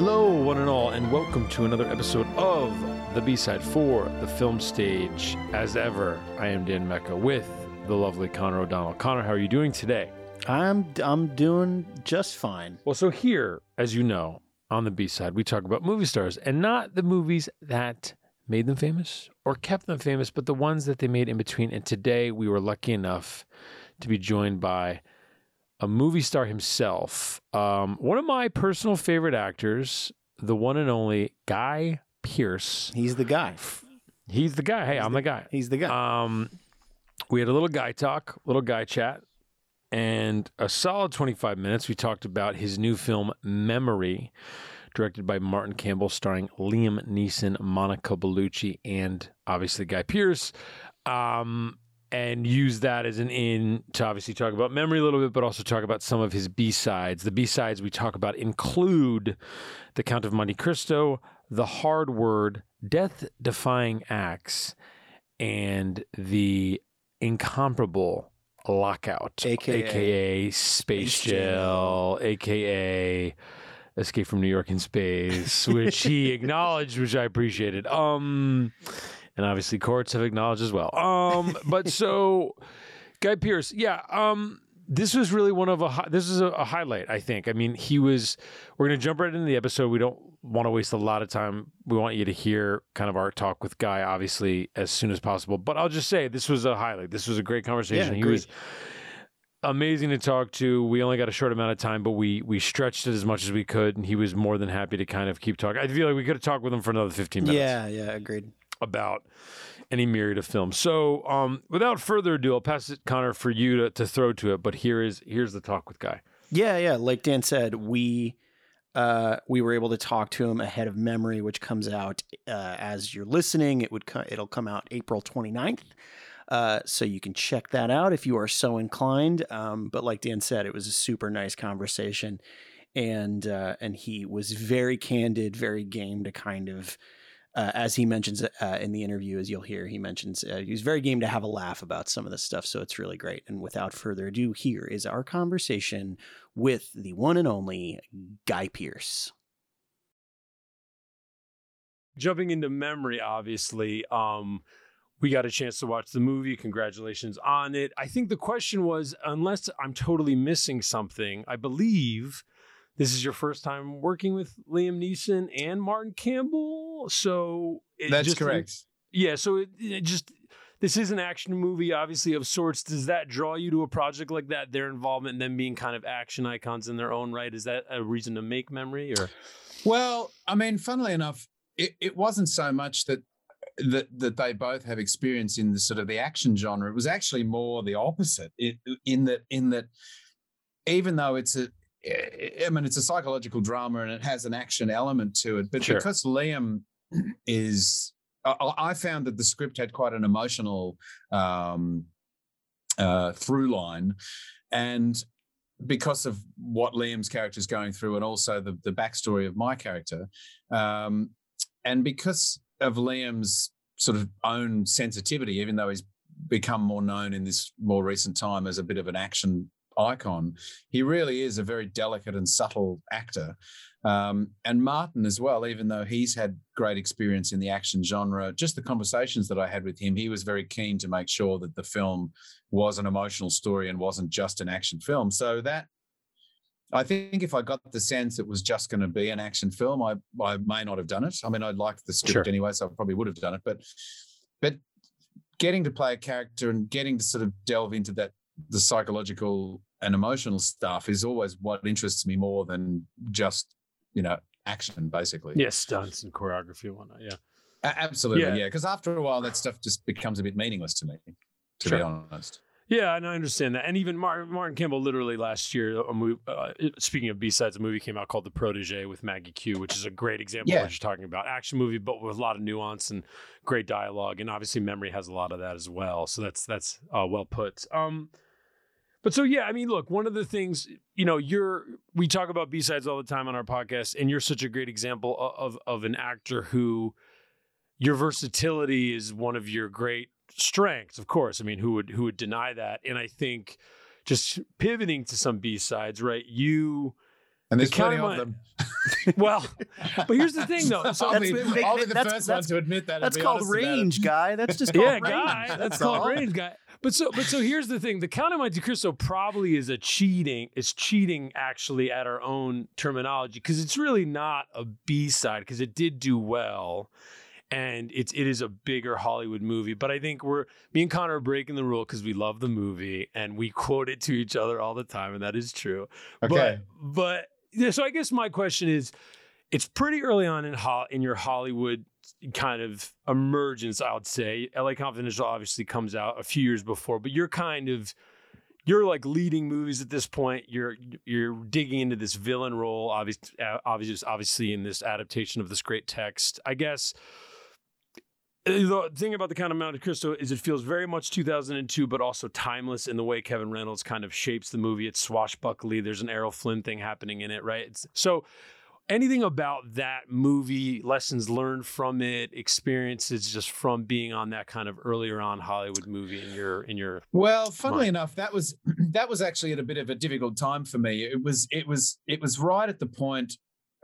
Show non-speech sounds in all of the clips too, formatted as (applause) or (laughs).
Hello, one and all, and welcome to another episode of the B side for the film stage. As ever, I am Dan Mecca with the lovely Conor O'Donnell. Conor, how are you doing today? I'm I'm doing just fine. Well, so here, as you know, on the B side, we talk about movie stars and not the movies that made them famous or kept them famous, but the ones that they made in between. And today we were lucky enough to be joined by a movie star himself, um, one of my personal favorite actors, the one and only Guy Pearce. He's the guy. He's the guy. Hey, I'm the, guy. He's the guy. Um, we had a little guy talk, little guy chat, and a solid 25 minutes. We talked about his new film, Memory, directed by Martin Campbell, starring Liam Neeson, Monica Bellucci, and obviously Guy Pearce. Um, and use that as an in to obviously talk about memory a little bit, but also talk about some of his B sides. The B sides we talk about include The Count of Monte Cristo, The Hard Word, Death Defying Acts, and the incomparable Lockout, AKA aka Space, Space Jail, aka Escape from New York in Space, which he (laughs) acknowledged, which I appreciated. Um, and obviously courts have acknowledged as well. Um, but so (laughs) Guy Pearce, yeah. Um, this was really one of a hi- this is a, a highlight. I think. I mean, he was. We're going to jump right into the episode. We don't want to waste a lot of time. We want you to hear kind of our talk with Guy, obviously, as soon as possible. But I'll just say this was a highlight. This was a great conversation. Yeah, he was amazing to talk to. We only got a short amount of time, but we we stretched it as much as we could, and he was more than happy to kind of keep talking. I feel like we could have talked with him for another fifteen minutes Yeah, yeah, agreed. About any myriad of films. So, um, without further ado, I'll pass it, Conor, for you to, to throw to it. But here is here's the talk with Guy. Yeah, yeah. Like Dan said, we uh, we were able to talk to him ahead of Memory, which comes out uh, as you're listening. It would co- it'll come out April 29th. Uh, so you can check that out if you are so inclined. Um, but like Dan said, it was a super nice conversation, and uh, and he was very candid, very game to kind of, uh, as he mentions uh, in the interview, as you'll hear, he mentions uh, he was very game to have a laugh about some of this stuff. So it's really great. And without further ado, here is our conversation with the one and only Guy Pearce. Jumping into memory, obviously, um, we got a chance to watch the movie. Congratulations on it. I think the question was, unless I'm totally missing something, I believe this is your first time working with Liam Neeson and Martin Campbell. So That's just- correct. Yeah, so it, it just this is an action movie, obviously of sorts. Does that draw you to a project like that? Their involvement and them being kind of action icons in their own right. Is that a reason to make memory or Well, I mean, funnily enough, it, it wasn't so much that that that they both have experience in the sort of the action genre. It was actually more the opposite. It, in that in that even though it's a I mean, it's a psychological drama and it has an action element to it, but Sure. because Liam is, I, I found that the script had quite an emotional um, uh, through line, and because of what Liam's character is going through, and also the the backstory of my character, um, and because of Liam's sort of own sensitivity, even though he's become more known in this more recent time as a bit of an action icon, he really is a very delicate and subtle actor. Um, and Martin as well, even though he's had great experience in the action genre, just the conversations that I had with him, he was very keen to make sure that the film was an emotional story and wasn't just an action film. So that I think if I got the sense it was just going to be an action film, I I may not have done it. I mean, I liked the script Sure. anyway, so I probably would have done it. But but getting to play a character and getting to sort of delve into that the psychological and emotional stuff is always what interests me more than just you know action basically yeah, stunts and choreography and whatnot. Yeah. A- absolutely Yeah. yeah because after a while that stuff just becomes a bit meaningless to me to Sure. be honest Yeah, and I understand that. And even Martin, Martin Campbell, literally last year, a movie, uh, speaking of B sides, a movie came out called The Protege with Maggie Q, which is a great example Yeah. of what you're talking about. Action movie, but with a lot of nuance and great dialogue. And obviously, Memory has a lot of that as well. So that's that's uh, well put. Um, but so yeah, I mean, look, one of the things you know, you're we talk about B sides all the time on our podcast, and you're such a great example of of an actor who your versatility is one of your great strengths. Of course, I mean, who would who would deny that? And I think just pivoting to some B sides, right? You and there's The Count plenty of of them (laughs) well, but here's the thing, though. So (laughs) I'll be, that's- I'll be the that's- first that's- one to admit that. That's called honest about range, guy. That's just (laughs) called yeah, range. guy. That's, called all. range, guy. But so, but so here's the thing: the Count of Monte Cristo probably is a cheating. It's cheating actually at our own terminology because it's really not a B side because it did do well, and it's it is a bigger Hollywood movie. But I think we're me and Connor are breaking the rule because we love the movie and we quote it to each other all the time, and that is true. Okay. But but yeah, so I guess my question is, it's pretty early on in ho- in your Hollywood kind of emergence, I would say. LA Confidential obviously comes out a few years before, but you're kind of you're like leading movies at this point. You're you're digging into this villain role, obviously, uh, obviously, obviously in this adaptation of this great text. I guess eh, the thing about the Count of Monte Cristo is it feels very much 2002, but also timeless in the way Kevin Reynolds kind of shapes the movie. It's swashbuckly. There's an Errol Flynn thing happening in it, right? It's, so anything about that movie, lessons learned from it, experiences just from being on that kind of earlier on Hollywood movie in your in your Well, funnily Right. enough, that was (clears throat) that was actually at a bit of a difficult time for me. It was it was it was right at the point,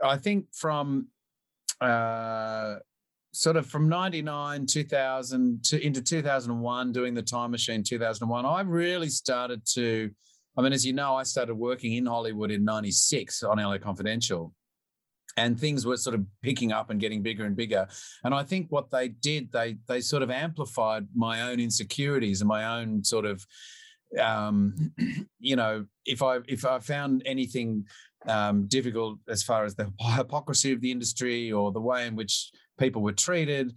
I think from uh sort of from 99 2000 to into 2001 doing the time machine 2001 i really started to i mean as you know i started working in hollywood in 96 on la confidential and things were sort of picking up and getting bigger and bigger. And i think what they did they they sort of amplified my own insecurities and my own sort of um (clears throat) you know if i if i found anything um difficult as far as the (laughs) hypocrisy of the industry or the way in which people were treated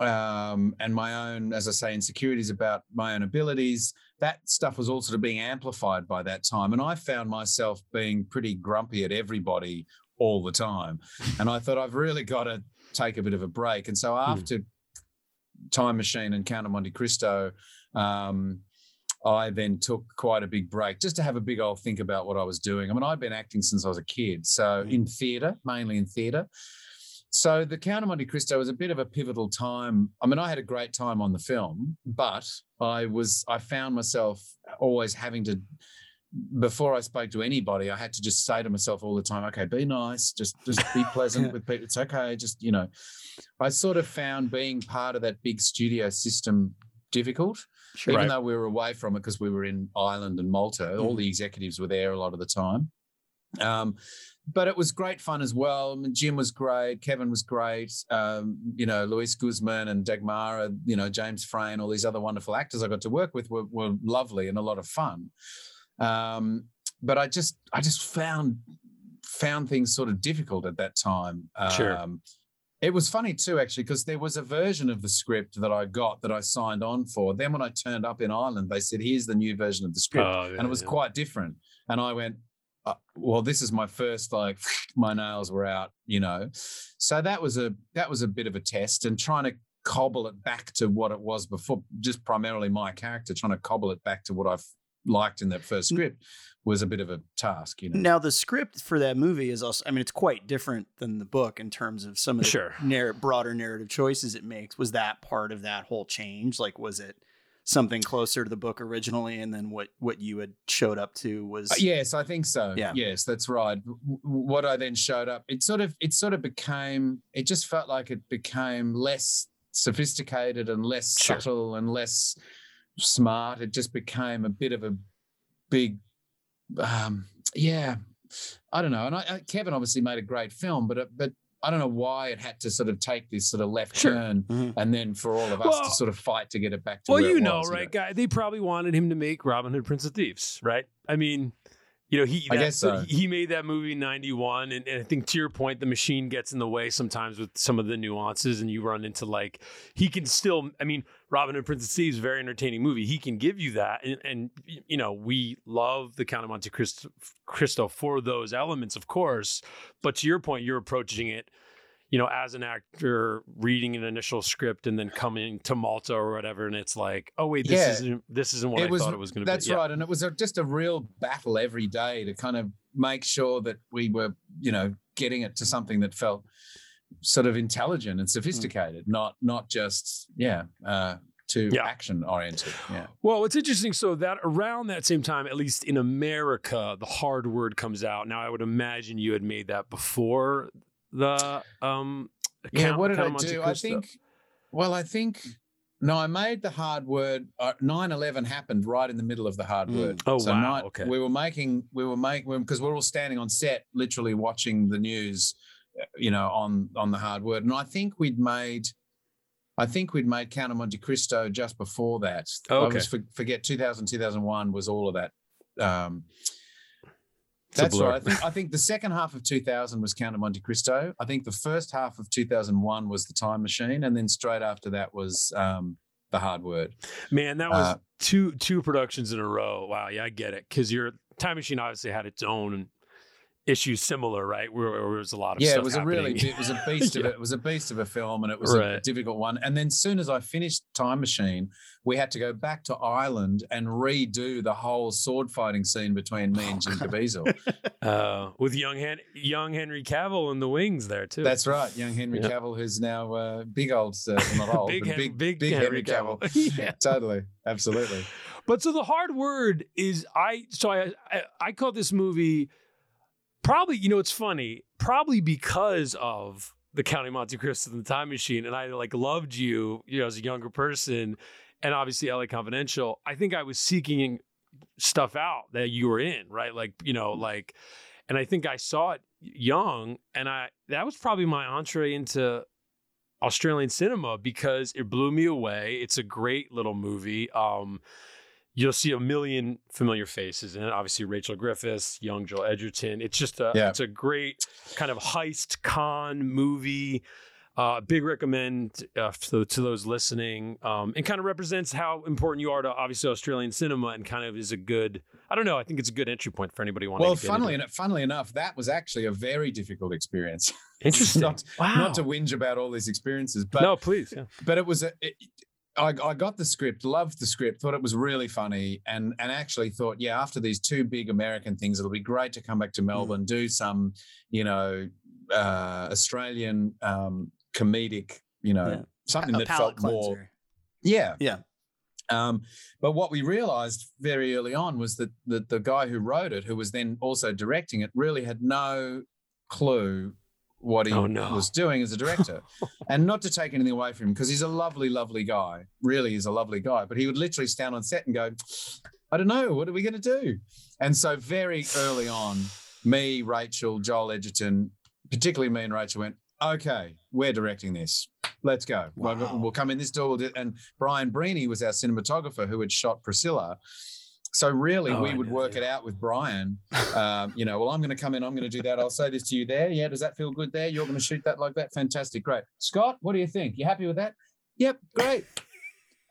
um and my own as i say insecurities about my own abilities that stuff was all sort of being amplified by that time. And i found myself being pretty grumpy at everybody all the time and i thought i've really got to take a bit of a break and so hmm. after time machine and count of monte cristo um I then took quite a big break just to have a big old think about what I was doing. I mean, I'd been acting since I was a kid, so hmm. in theatre, mainly in theatre. So the Count of Monte Cristo was a bit of a pivotal time. I mean, I had a great time on the film, hmm. but I was I found myself always having to before I spoke to anybody, I had to just say to myself all the time, okay, be nice, just just be pleasant (laughs) with people. It's okay. Just, you know, I sort of found being part of that big studio system difficult Sure. even Right. though we were away from it because we were in Ireland and Malta. All Mhm. the executives were there a lot of the time. Um, but it was great fun as well. I mean, Jim was great, Kevin was great. Um, you know, Luis Guzman and Dagmara, you know, James Frain, all these other wonderful actors I got to work with were, were lovely and a lot of fun. Um, but I just, I just found found things sort of difficult at that time. Sure. Um, it was funny too, actually, because there was a version of the script that I got that I signed on for. Then when I turned up in Ireland, they said, "Here's the new version of the script," Oh, and it was yeah. quite different. And I went, uh, "Well, this is my first like (laughs) my nails were out," you know. So that was a that was a bit of a test, and trying to cobble it back to what it was before, just primarily my character, trying to cobble it back to what I've liked in that first script was a bit of a task, you know. Now the script for that movie is also I mean it's quite different than the book in terms of some of the Sure. narr- broader narrative choices it makes. Was that part of that whole change? Like was it something closer to the book originally and then what what you had showed up to was Uh, yes, I think so. Yeah. Yes, that's right. W- What I then showed up, it sort of it sort of became it just felt like it became less sophisticated and less Sure. subtle and less smart. It just became a bit of a big um yeah, I don't know. And I, I, Kevin obviously made a great film, but it, but I don't know why it had to sort of take this sort of left Sure. turn Mhm. and then for all of us Well- to sort of fight to get it back to Well, where you it know, was, right, guy? They probably wanted him to make Robin Hood, Prince of Thieves, right? I mean, you know, he I that- guess so. Uh, he made that movie in '91, and, and I think to your point, the machine gets in the way sometimes with some of the nuances, and you run into like he can still. I mean, Robin Hood, Prince of Thieves, is a very entertaining movie. He can give you that, and, and you know, we love the Count of Monte Cristo, Cristo for those elements, of course. But to your point, you're approaching it you know, as an actor reading an initial script and then coming to Malta or whatever, and it's like, oh wait, this Yeah. isn't this isn't what I thought it was going to be. That's Yeah. right, and it was a, just a real battle every day to kind of make sure that we were, you know, getting it to something that felt sort of intelligent and sophisticated, not not just yeah, uh, too Yeah. action oriented. Yeah. Well, it's interesting. So that around that same time, at least in America, the hard word comes out. Now, I would imagine you had made that before the um. Yeah, Count- what did I of Monte do? I think, well, I think, no, I made the hard word. Uh, 9-11 happened right in the middle of the hard Mm. word. Oh, so wow, nine- okay. We were making, we were making, because we're all standing on set, literally watching the news, uh, you know, on on the hard word. And I think we'd made, I think we'd made Count of Monte Cristo just before that. Oh, I okay. was for, forget 2000, 2001 was all of that. Um, It's that's right. I think I think the second half of 2000 was Count of Monte Cristo. I think the first half of 2001 was The Time Machine, and then straight after that was um, The Hard Word. Man, that was Uh, two two productions in a row. Wow, yeah, I get it. Because your Time Machine obviously had its own issues, similar, right? Where, where there was a lot of Yeah, it was a really it was a (laughs) beast of Yeah. it. It was a beast of a film, and it was a difficult one. And then, soon as I finished Time Machine, we had to go back to Ireland and redo the whole sword fighting scene between me and Jim (laughs) Caviezel. uh, with young Hen- young Henry Cavill in the wings there too. That's right, young Henry Yeah. Cavill, who's now uh, big old, uh, (laughs) not old, big, Hen- big, big, big, Henry Henry Cavill. yeah. totally, absolutely. But so the hard word is I. So I I, I call this movie probably. You know, it's funny. Probably because of the Count of Monte Cristo and the Time Machine, and I like loved you. You know, as a younger person, and obviously LA Confidential. I think I was seeking stuff out that you were in, right? Like you know, like, and I think I saw it young, and I that was probably my entree into Australian cinema because it blew me away. It's a great little movie. Um, you'll see a million familiar faces and. Obviously, Rachel Griffiths, young Joel Edgerton. It's just a Yeah. it's a great kind of heist con movie. Uh, big recommend uh, to, to those listening, um, and kind of represents how important you are to obviously Australian cinema, and kind of is a good. I don't know. I think it's a good entry point for anybody wanting. Well, to get funnily enough, funnily enough, that was actually a very difficult experience. (laughs) interesting. not, wow. not to whinge about all these experiences, but no, please. Yeah. but it was a. It, I, I got the script, loved the script, thought it was really funny, and and actually thought, yeah, after these two big American things, it'll be great to come back to Melbourne, do some, you know, uh, Australian um, comedic, you know, Yeah. something a that felt more, yeah, Yeah. Um, but what we realized very early on was that the, the guy who wrote it, who was then also directing it, really had no clue what he Oh, no. was doing as a director. (laughs) and not to take anything away from him, because he's a lovely, lovely guy. Really is a lovely guy. But he would literally stand on set and go, I don't know, what are we going to do? And so very early on, me, Rachel, Joel Edgerton, particularly me and Rachel went, okay, we're directing this. Let's go. We'll- Wow. We'll come in this door. We'll do, and Brian Breheny was our cinematographer who had shot Priscilla. So really, Oh, we would know, work yeah. it out with Brian. Um, you know, well, I'm going to come in. I'm going to do that. I'll say this to you there. Yeah, does that feel good there? You're going to shoot that like that. Fantastic, great. Scott, what do you think? You happy with that? Yep, great.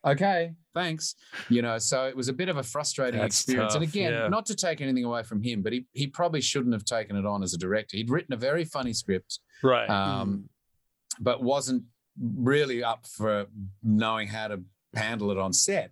okay, thanks. You know, so it was a bit of a frustrating That's experience. and again, yeah. not to take anything away from him, but he he probably shouldn't have taken it on as a director. He'd written a very funny script Right. um, but wasn't really up for knowing how to handle it on set.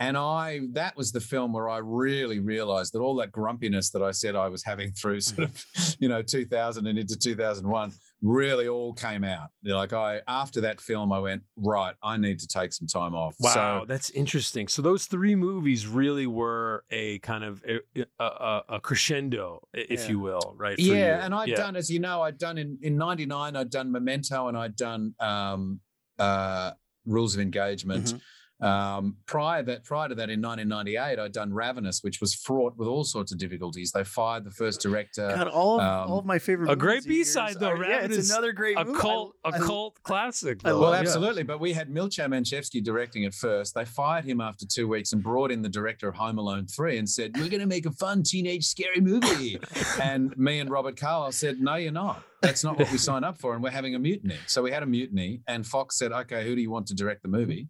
And I, that was the film where I really realized that all that grumpiness that I said I was having through sort of, (laughs) you know, 2000 and into 2001 really all came out. Like I, after that film, I went, right, I need to take some time off. Wow, So, that's interesting. So those three movies really were a kind of a, a, a crescendo, if Yeah. you will, right? yeah, you. and I'd Yeah. done, as you know, I'd done in in '99, I'd done Memento, and I'd done um, uh, Rules of Engagement. Mhm. Um, prior that prior to that, in 1998, I'd done Ravenous, which was fraught with all sorts of difficulties. They fired the first director. God, all of, um, all of my favorite a great movies of yours B-side, though, are- Yeah, Ravenous, it's another great a movie. cult, a I- I- cult classic. I though. well, love- Yeah. absolutely. But we had Milcho Manchevski directing it first. They fired him after two weeks and brought in the director of Home Alone 3 and said, We're going to make a fun teenage scary movie. (laughs) and me and Robert Carlyle said, No, you're not. That's not what we (laughs) signed up for. And we're having a mutiny. So we had a mutiny. And Fox said, Okay, who do you want to direct the movie?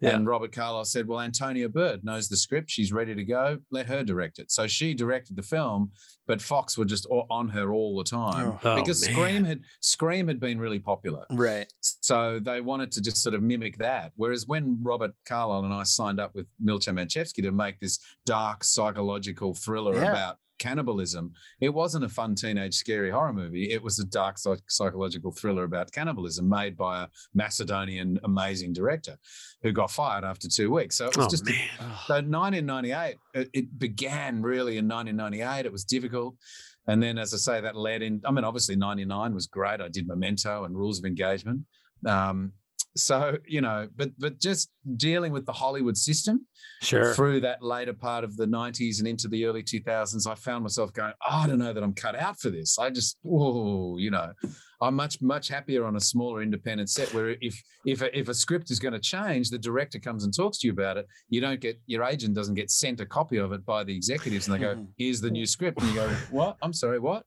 Yeah. And Robert Carlyle said, Well, Antonia Bird knows the script. She's ready to go. Let her direct it. So she directed the film, but Fox were just on her all the time oh, oh, because man. Scream had Scream had been really popular. Right. So they wanted to just sort of mimic that. Whereas when Robert Carlyle and I signed up with Milcho Manchevski to make this dark psychological thriller Yeah. about cannibalism, it wasn't a fun teenage scary horror movie. It was a dark psych- psychological thriller about cannibalism made by a Macedonian amazing director who got fired after two weeks. So it was Oh, just a- man. so 1998, it, it began really in 1998. It was difficult. And then, as I say, that led in. I mean, obviously, 99 was great. I did Memento and Rules of Engagement. Um, so, you know, but but just dealing with the Hollywood system Sure. through that later part of the 90s and into the early 2000s, I found myself going, oh, I don't know that I'm cut out for this. I just, oh, you know, I'm much, much happier on a smaller independent set where if if a, if a script is going to change, the director comes and talks to you about it. You don't get, your agent doesn't get sent a copy of it by the executives and they go, (laughs) here's the new script. And you go, what? I'm sorry, what?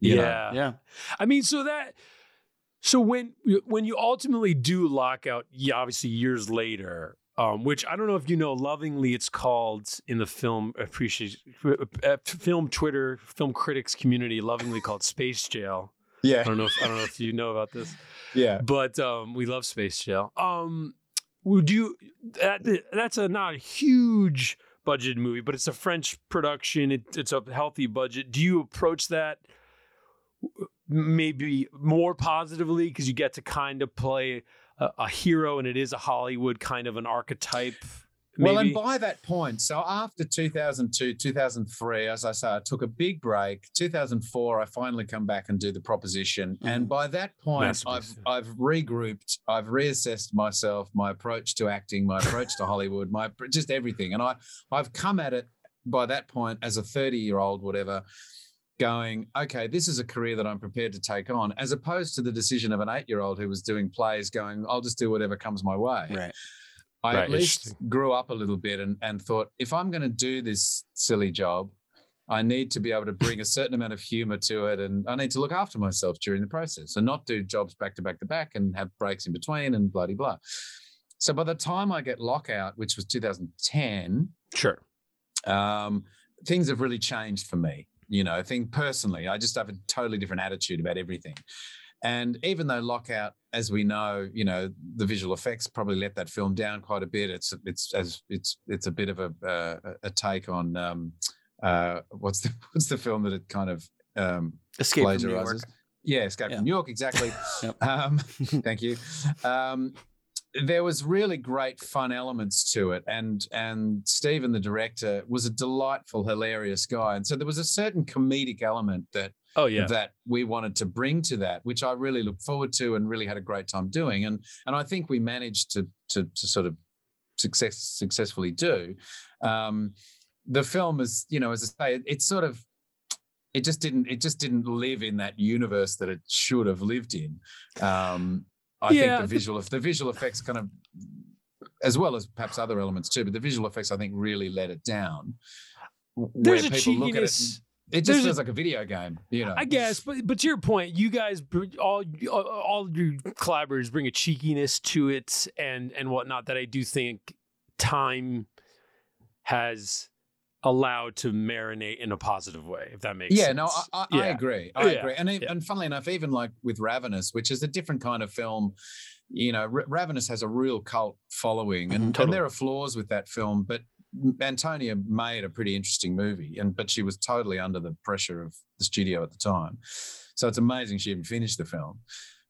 You know, yeah. Yeah. I mean, so that so when when you ultimately do lockout, yeah, obviously years later, um, which I don't know if you know, lovingly it's called in the film appreciate uh, film Twitter film critics community, lovingly called Space Jail. Yeah, I don't know if I don't know if you know about this, Yeah. but um, we love Space Jail. Um, would you? That, that's a not a huge budget movie, but it's a French production. It, it's a healthy budget. Do you approach that maybe more positively because you get to kind of play a, a hero, and it is a Hollywood kind of an archetype? Maybe? Well, and by that point, so after 2002, 2003, as I say, I took a big break. 2004, I finally come back and do the proposition. Mm-hmm. And by that point, I've I've regrouped, I've reassessed myself, my approach to acting, my approach to Hollywood, my just everything. And I I've come at it by that point as a 30 year old, whatever, going, okay, this is a career that I'm prepared to take on, as opposed to the decision of an eight year old who was doing plays, going, I'll just do whatever comes my way. Right. I Right, at least grew up a little bit and, and thought if I'm going to do this silly job, I need to be able to bring a certain amount of humor to it and I need to look after myself during the process and not do jobs back to back to back and have breaks in between and bloody blah. So by the time I get lockout, which was 2010, sure. um, things have really changed for me. You know, I think personally, I just have a totally different attitude about everything. And even though Lockout, as we know, you know, the visual effects probably let that film down quite a bit. It's it's as it's it's a bit of a uh, a take on um, uh, what's the (laughs) what's the film that it kind of um, Escape from New plagiarizes? York. Yeah, Escape Yeah. from New York, exactly. (laughs) Yep. um, (laughs) thank you. Um, there was really great fun elements to it, and and Stephen, the director, was a delightful, hilarious guy, and so there was a certain comedic element that Oh yeah. that we wanted to bring to that, which I really look forward to and really had a great time doing, and and I think we managed to to, to sort of success successfully do. Um, the film is, you know, as I say, it, it's sort of it just didn't it just didn't live in that universe that it should have lived in. Um, I Yeah, think the visual the visual effects kind of as well as perhaps other elements too, but the visual effects I think really let it down. There's where a people look at it, cheekiness. it there's just a- feels like a video game, you know. I guess, but but to your point, you guys, all all all your collaborators bring a cheekiness to it and and whatnot that I do think time has allowed to marinate in a positive way, if that makes sense. yeah, sense. no, I, I, I agree. I Yeah, agree. And, yeah. and funnily enough, even like with Ravenous, which is a different kind of film, you know, R- Ravenous has a real cult following, and, Mhm, totally. and there are flaws with that film, but Antonia made a pretty interesting movie, and but she was totally under the pressure of the studio at the time, so it's amazing she even finished the film.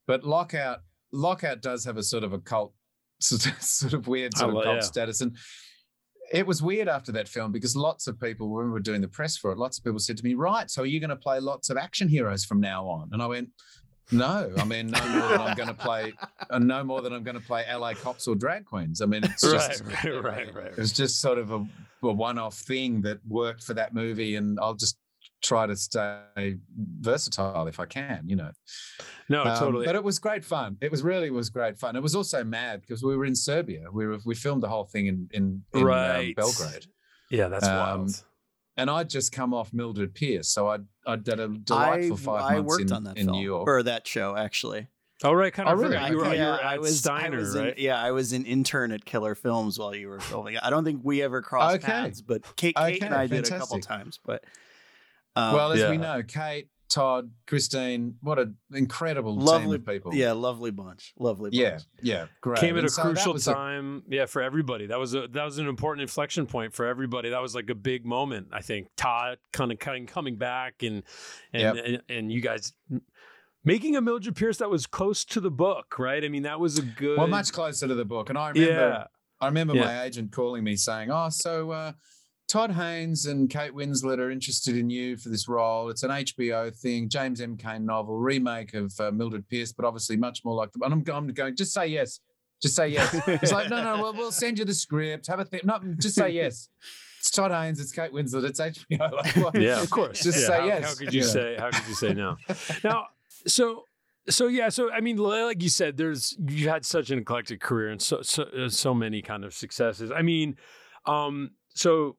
But Lockout, Lockout does have a sort of a cult, (laughs) sort of, weird sort of cult yeah. status, and it was weird after that film because lots of people, when we were doing the press for it, lots of people said to me, "Right, so are you going to play lots of action heroes from now on?" And I went, "No, I mean, no more than I'm going to play, uh, no more than I'm going to play LA cops or drag queens. I mean, it's (laughs) just, right, right, right, right. it was just sort of a, a one-off thing that worked for that movie, and I'll just try to stay versatile if I can, you know. No, Um, totally. But it was great fun. It was really was great fun. It was also mad because we were in Serbia. We were we filmed the whole thing in in, in um, Belgrade, yeah, that's um, wild. and I'd just come off Mildred Pierce, so I I did a delightful I, five I months worked in, on that in film New York. or that show actually. Oh, right, kind of. oh, really? forgot. You were, I, you yeah, were I was, Steiner, I was in- right? yeah, I was an intern at Killer Films while you were filming. I don't think we ever crossed Okay. paths, but Kate, Kate and Okay, I did a couple times. But um, well, as yeah. we know, Kate Todd, Christine. What an incredible Lovely team of people. Yeah, lovely bunch. Lovely bunch. Yeah, yeah, great. Came at And a so crucial was a- time, yeah, for everybody. That was a that was an important inflection point for everybody. That was like a big moment. I think Todd kind of kind coming back and and, Yep. and and you guys making a Mildred Pierce that was close to the book, right? I mean, that was a good. well, much closer to the book. And I remember, yeah, I remember Yeah. my agent calling me saying, "Oh, so uh, Todd Haynes and Kate Winslet are interested in you for this role. It's an HBO thing, James M. Cain novel, remake of uh, Mildred Pierce, but obviously much more like the." And I'm, I'm going, just say yes, just say yes. It's like, no, no, well, we'll send you the script. Have a think. No, just say yes. It's Todd Haynes. It's Kate Winslet. It's HBO. Like, what? yeah, of course. Just Yeah, say how, yes. How could you Yeah. say? How could you say no? (laughs) now, so so yeah, so I mean, like you said, there's you had such an eclectic career and so so uh, so many kind of successes. I mean, um, so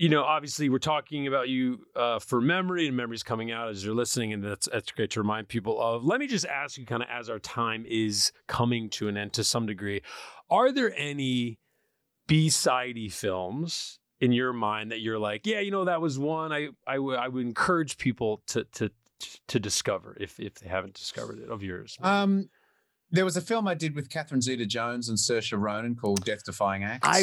you know, obviously, we're talking about you uh, for memory, and memory's coming out as you're listening, and that's that's great to remind people of. Let me just ask you, kind of, as our time is coming to an end to some degree, are there any B-sidey films in your mind that you're like, yeah, you know, that was one I I would would encourage people to to to discover if if they haven't discovered it of yours. Um, there was a film I did with Catherine Zeta-Jones and Saoirse Ronan called Death Defying Acts. I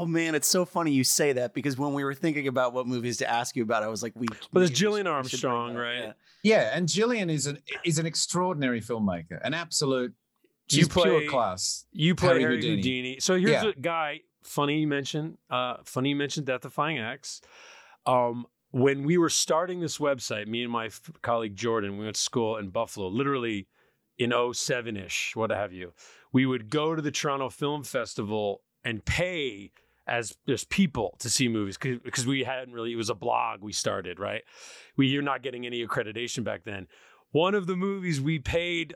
oh man, it's so funny you say that because when we were thinking about what movies to ask you about, I was like, we. But there's we Gillian should- we should bring Armstrong, right? yeah. Yeah, and Gillian is an is an extraordinary filmmaker, an absolute You play- pure class. You play Harry Harry, Houdini. Houdini. So here's Yeah. a guy. Funny you mentioned. Uh, funny you mentioned Death Defying Acts. Um, when we were starting this website, me and my f- colleague Jordan, we went to school in Buffalo. Literally in 07 ish, what have you. We would go to the Toronto Film Festival and pay as just people to see movies because we hadn't really. It was a blog we started, right? We you're not getting any accreditation back then. One of the movies we paid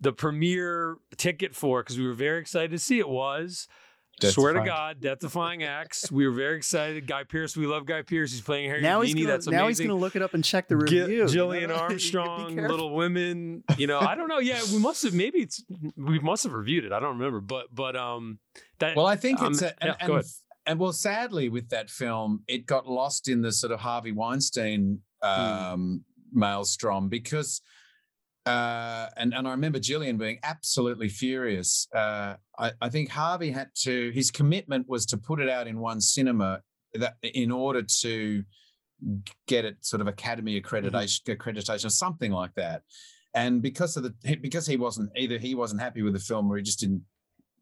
the premiere ticket for because we were very excited to see it was Death swear to God, Death Defying Acts. We were very excited. Guy Pearce, we love Guy Pearce. He's playing Harry Now he's Houdini. gonna, That's now he's gonna look it up and check the Gi- review. you Gillian know? (laughs) You gotta Armstrong. Little Women. You know, I don't know. Yeah, we must have. Maybe it's we must have reviewed it. I don't remember. But but um, that Well, I think Um, it's a, and, yeah, go and, ahead. and well, sadly, with that film, it got lost in the sort of Harvey Weinstein um, maelstrom because. Uh, and and I remember Gillian being absolutely furious. Uh, I, I think Harvey had to. His commitment was to put it out in one cinema that in order to get it sort of Academy accreditation, accreditation, or something like that. And because of the because he wasn't either he wasn't happy with the film or he just didn't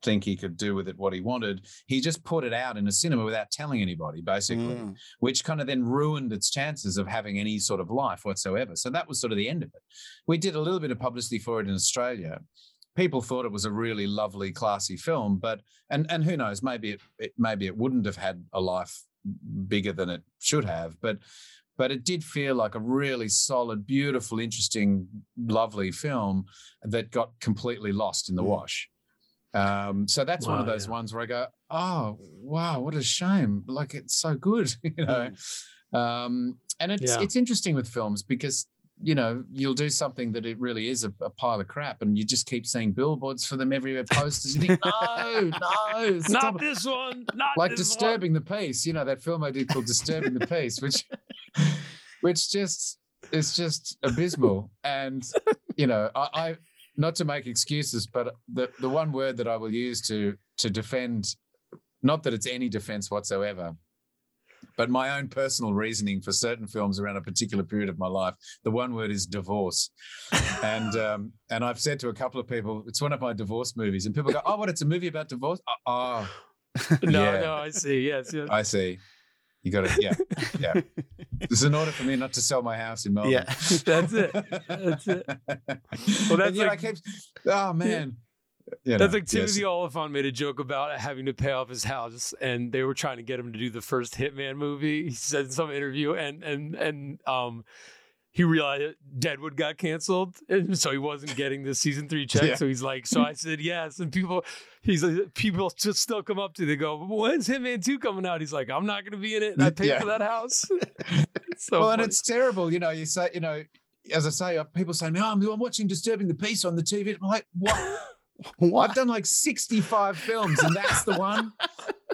think he could do with it what he wanted, he just put it out in a cinema without telling anybody, basically, Mm. which kind of then ruined its chances of having any sort of life whatsoever. So that was sort of the end of it. We did a little bit of publicity for it in Australia. People thought it was a really lovely, classy film, but and and who knows, maybe it, it maybe it wouldn't have had a life bigger than it should have, but but it did feel like a really solid, beautiful, interesting, lovely film that got completely lost in the Mm. wash. Um, so that's one of those yeah. ones where I go, oh wow, what a shame! Like it's so good, (laughs) you know. Um, and it's Yeah. it's interesting with films because you know you'll do something that it really is a, a pile of crap, and you just keep seeing billboards for them everywhere, posters. You think, (laughs) no, no, not it." this one. Not like disturbing the peace you know that film i did called disturbing the peace which (laughs) which just is just abysmal and you know I, I not to make excuses but the the one word that i will use to to defend not that it's any defense whatsoever but my own personal reasoning for certain films around a particular period of my life the one word is divorce and (laughs) um and i've said to a couple of people it's one of my divorce movies and people go oh what it's a movie about divorce oh, oh one. No, Yeah. no, I see. Yes, yes. I see. You got it. Yeah, yeah. This is an order for me not to sell my house in Melbourne. Yeah. (laughs) That's it. That's it. Well, that's I kept. Oh man. You That's know, like Timothy yes. Olyphant made a joke about having to pay off his house, and they were trying to get him to do the first Hitman movie. He said in some interview, and and and um, he realized Deadwood got canceled, and so he wasn't getting the season three check. Yeah. So he's like, so I said yes, and people, he's like, people just still come up to, they go, when's Hitman two coming out? He's like, I'm not going to be in it. and I paid Yeah. for that house. (laughs) so well, and it's terrible. You know, you say, you know, as I say, uh, people say, "No, I'm, I'm watching Disturbing the Peace on the TV." I'm like, what? (laughs) What? I've done like 65 films, and that's the one. (laughs)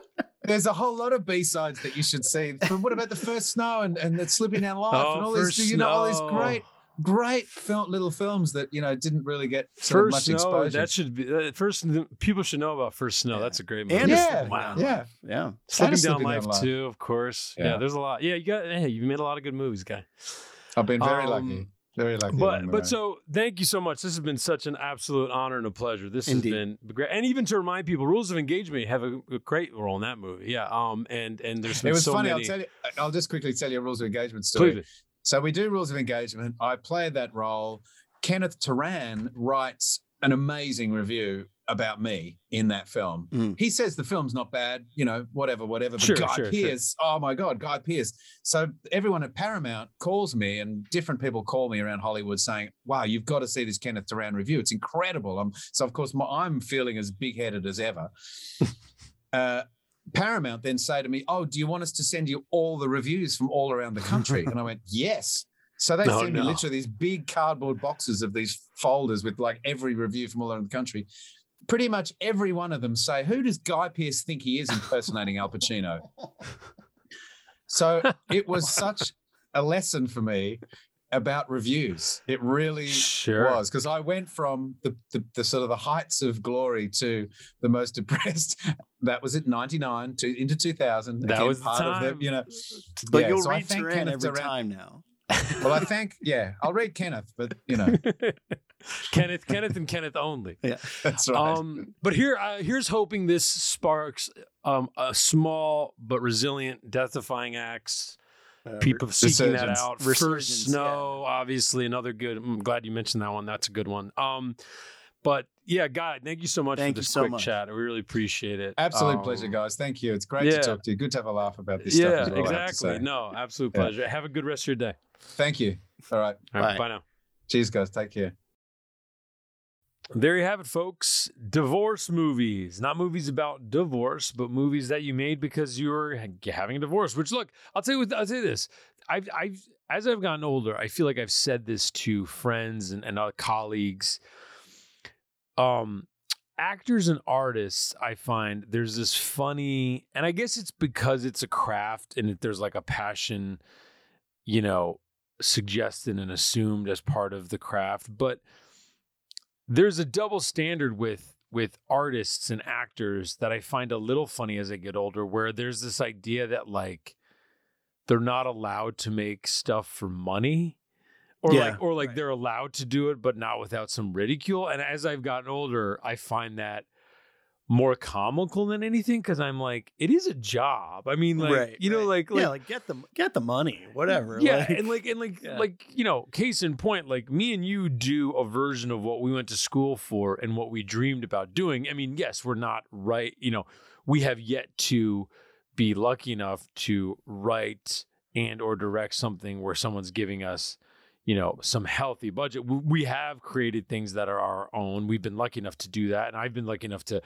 There's a whole lot of B sides that you should see. But what about the first snow and and the slipping down life Oh, and all these, you know, all these great, great film, little films that you know didn't really get First much snow. exposure. That should be uh, first. People should know about First Snow. Yeah. That's a great movie. And Yeah, Slipping wow. Down yeah. Life. yeah. Slipping Slipping Down Down Life Life. too, of course. Yeah. Yeah. there's a lot. Yeah, you got. Hey, you made a lot of good movies, guy. I've been very Um, lucky. Very lucky. But but so thank you so much. This has been such an absolute honor and a pleasure. This Indeed. has been great, and even to remind people, rules of engagement have a, a great role in that movie. Yeah. Um. And and there's been it was so funny. many. I'll tell you. I'll just quickly tell you a rules of engagement story. Please. So we do rules of engagement. I play that role. Kenneth Turan writes an amazing review about me in that film. Mm. He says the film's not bad, you know, whatever, whatever. But Sure, Guy sure, sure. Pearce, oh my God, Guy Pearce. So everyone at Paramount calls me and different people call me around Hollywood saying, wow, you've got to see this Kenneth Turan review. It's incredible. I'm, so of course my, I'm feeling as big headed as ever. (laughs) uh, Paramount then say to me, "Oh, do you want us to send you all the reviews from all around the country?" (laughs) and I went, "Yes." So they No, send me no. literally these big cardboard boxes of these folders with like every review from all around the country. Pretty much every one of them say, "Who does Guy Pearce think he is impersonating Al Pacino?" So it was (laughs) such a lesson for me about reviews. It really Sure. was because I went from the, the the sort of the heights of glory to the most (laughs) depressed. That was at ninety nine to into two thousand. That was the part of time. the you know. But Yeah, you'll so I read thank Turan every Turan. time now. Well, I think yeah, I'll read Kenneth, but you know (laughs) Kenneth, Kenneth, and Kenneth only. Yeah, that's right. Um, but here, uh, here's hoping this sparks um, a small but resilient, death-defying acts. Uh, People seeking that out. Resurgence, First Snow, obviously another good. I'm glad you mentioned that one. That's a good one. Um, but yeah, Guy, thank you so much Thank for you this so quick much. chat. We really appreciate it. Absolute Um, pleasure, guys. Thank you. It's great yeah. to talk to you. Good to have a laugh about this Yeah, stuff as well. I have to exactly. No, absolute Yeah. pleasure. Have a good rest of your day. Thank you. All right. All right, Bye. bye now. Cheers, guys. Take care. There you have it, folks. Divorce movies. Not movies about divorce, but movies that you made because you were having a divorce. Which, look, I'll tell you what, I'll tell you this. I've, I've, as I've gotten older, I feel like I've said this to friends and, and other colleagues. Um, actors and artists, I find there's this funny, and I guess it's because it's a craft and there's like a passion, you know, suggested and assumed as part of the craft, but there's a double standard with with artists and actors that I find a little funny as I get older where there's this idea that like they're not allowed to make stuff for money or Yeah, like or like right. they're allowed to do it but not without some ridicule and as I've gotten older I find that more comical than anything cuz I'm like it is a job. I mean like right, you know right. like yeah, like like get the get the money, whatever. yeah, like- and like and like Yeah. like you know, case in point, like me and you do a version of what we went to school for and what we dreamed about doing. I mean, yes, we're not right. You know, we have yet to be lucky enough to write and or direct something where someone's giving us you know some healthy budget we have created things that are our own we've been lucky enough to do that and i've been lucky enough to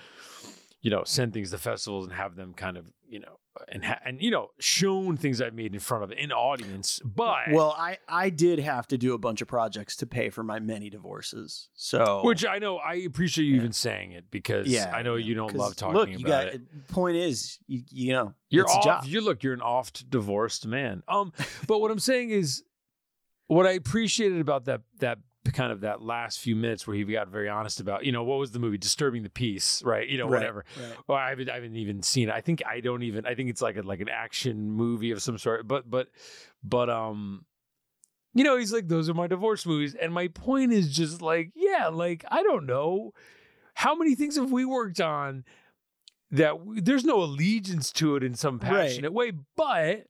you know send things to festivals and have them kind of you know and ha- and you know shown things I've made in front of an audience. But well, I I did have to do a bunch of projects to pay for my many divorces. So which I know I appreciate you Yeah. even saying it because yeah, I know you don't love talking look, about you got, it. Point is, you, you know, You're off. job. You look. You're an oft divorced man. Um, but what I'm saying is, what I appreciated about that that kind of that last few minutes where he got very honest about, you know, what was the movie? Disturbing the Peace, right? You know, Right, whatever. right. Well, I haven't, I haven't even seen it. I think I don't even. I think it's like a like an action movie of some sort. But but but um, you know, he's like, those are my divorce movies, and my point is just like, yeah, like I don't know, how many things have we worked on that w- there's no allegiance to it in some Right. passionate way, but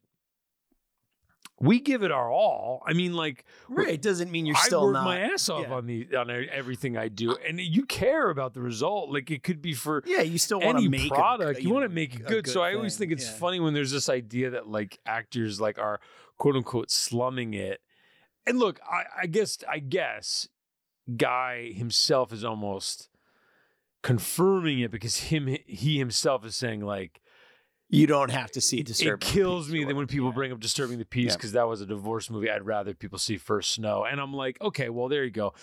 we give it our all. I mean, like Right. It doesn't mean you're I still work not. my ass off yeah. on the on everything I do, and you care about the result. Like it could be for yeah, you still want to make a- product. you want to make it a good. So I always thing. think it's Yeah. funny when there's this idea that like actors like are quote unquote slumming it. And look, I, I guess I guess Guy himself is almost confirming it because him he himself is saying like You don't have to see it Disturbing. the kills me that when people whatever. bring up Disturbing the Peace Yeah. because that was a divorce movie. I'd rather people see First Snow, and I'm like, okay, well, there you go.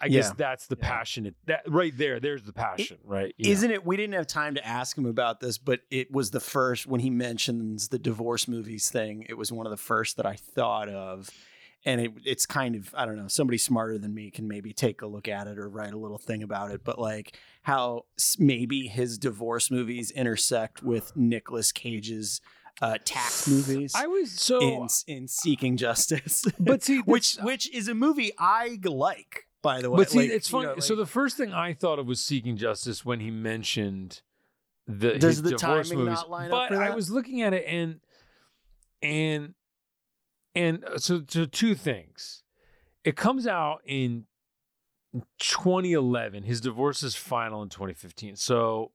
I guess Yeah. that's the Yeah. passionate that right there. There's the passion, right? You? Isn't it? We didn't have time to ask him about this, but it was the first when he mentions the divorce movies thing. It was one of the first that I thought of, and it, it's kind of I don't know. Somebody smarter than me can maybe take a look at it or write a little thing about it. But like how maybe his divorce movies intersect with Nicolas Cage's uh, tax movies. I was so, in, in Seeking Justice, (laughs) but see, which which is a movie I like, by the way. But see, Like, it's you funny. know, so the first thing I thought of was Seeking Justice when he mentioned the Does the divorce timing movies. not line up but I was looking at it and and and uh, so so two things. It comes out in 2011. His divorce is final in 2015. So